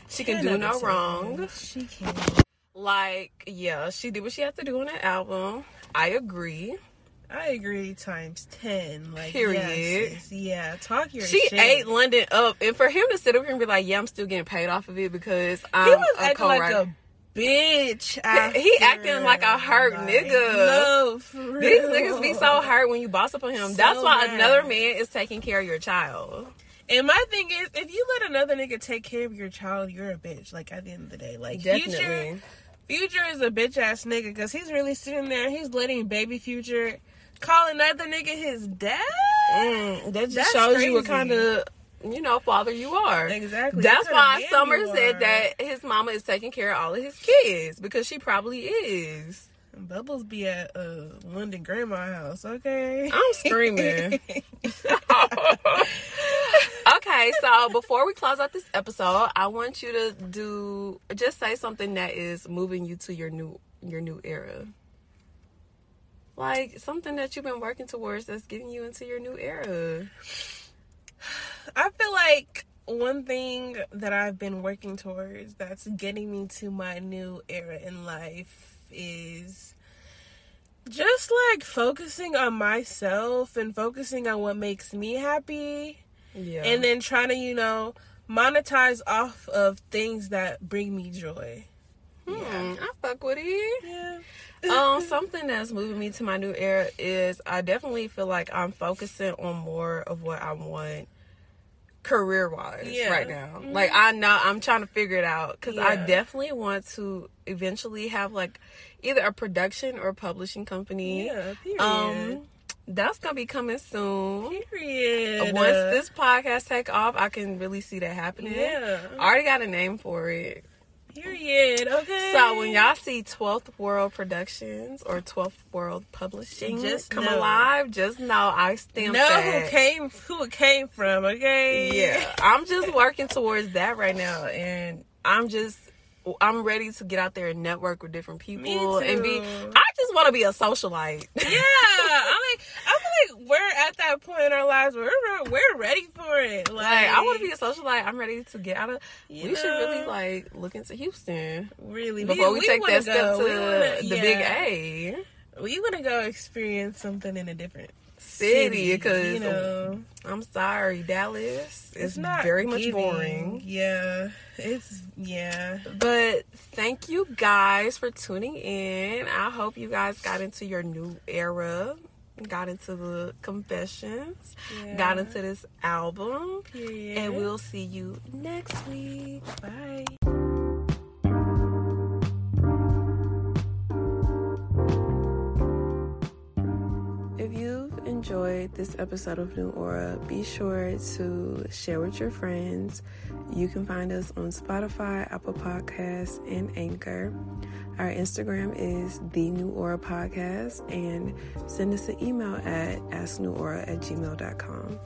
She can do no wrong. She can. Like, yeah, she did what she had to do on that album. I agree. I agree. Times ten. Like Period. yes, yeah. Talk your She shit. ate London up, and for him to sit up here and be like, "Yeah, I'm still getting paid off of it because I'm He was a acting like co-writer." a bitch. He acting like a hurt like, nigga. No, for real. These niggas be so hurt when you boss up on him. So That's why mad. another man is taking care of your child. And my thing is, if you let another nigga take care of your child, you're a bitch. Like at the end of the day, like Future, Definitely. Future is a bitch ass nigga because he's really sitting there. He's letting baby Future call another nigga his dad. Mm, that just That's shows you what kind of you know father you are. Exactly. That's why kind of man Summer said that his mama is taking care of all of his kids because she probably is. Bubbles be at uh, London grandma house. Okay. I'm screaming. okay, so before we close out this episode, I want you to do just say something that is moving you to your new your new era. Like something that you've been working towards that's getting you into your new era. I feel like one thing that I've been working towards that's getting me to my new era in life is just like focusing on myself and focusing on what makes me happy Yeah. and then trying to, you know, monetize off of things that bring me joy. Hmm, I fuck with it. Yeah. um, something that's moving me to my new era is I definitely feel like I'm focusing on more of what I want career wise Yeah. right now. Like I know I'm trying to figure it out because I definitely want to eventually have like either a production or publishing company. Yeah, period. Um, that's gonna be coming soon. period. Once this podcast take off, I can really see that happening. Yeah. I already got a name for it. Period. Okay. So when y'all see 12th World Productions or 12th World Publishing mm-hmm. Just come know. alive, just know I stamped know that. who came who it came from, okay? Yeah, I'm just working towards that right now, and I'm just I'm ready to get out there and network with different people and be. I just want to be a socialite. Yeah, I'm like, I feel like we're at that point in our lives where we're, we're ready for it. Like, Like I want to be a socialite. I'm ready to get out of. You we should really like look into Houston really before we, take wanna that step to wanna- the big yeah. A. We want to go experience something in a different City, because you know, I'm sorry, Dallas. It's, it's not very much giving. boring. Yeah, it's yeah. But thank you guys for tuning in. I hope you guys got into your new era, got into the confessions, Yeah. got into this album, and we'll see you next week. bye. Enjoyed this episode of New Aura, be sure to share with your friends. You can find us on Spotify, Apple Podcasts, and Anchor. Our Instagram is the New Aura Podcast, and send us an email at asknewaura at gmail.com.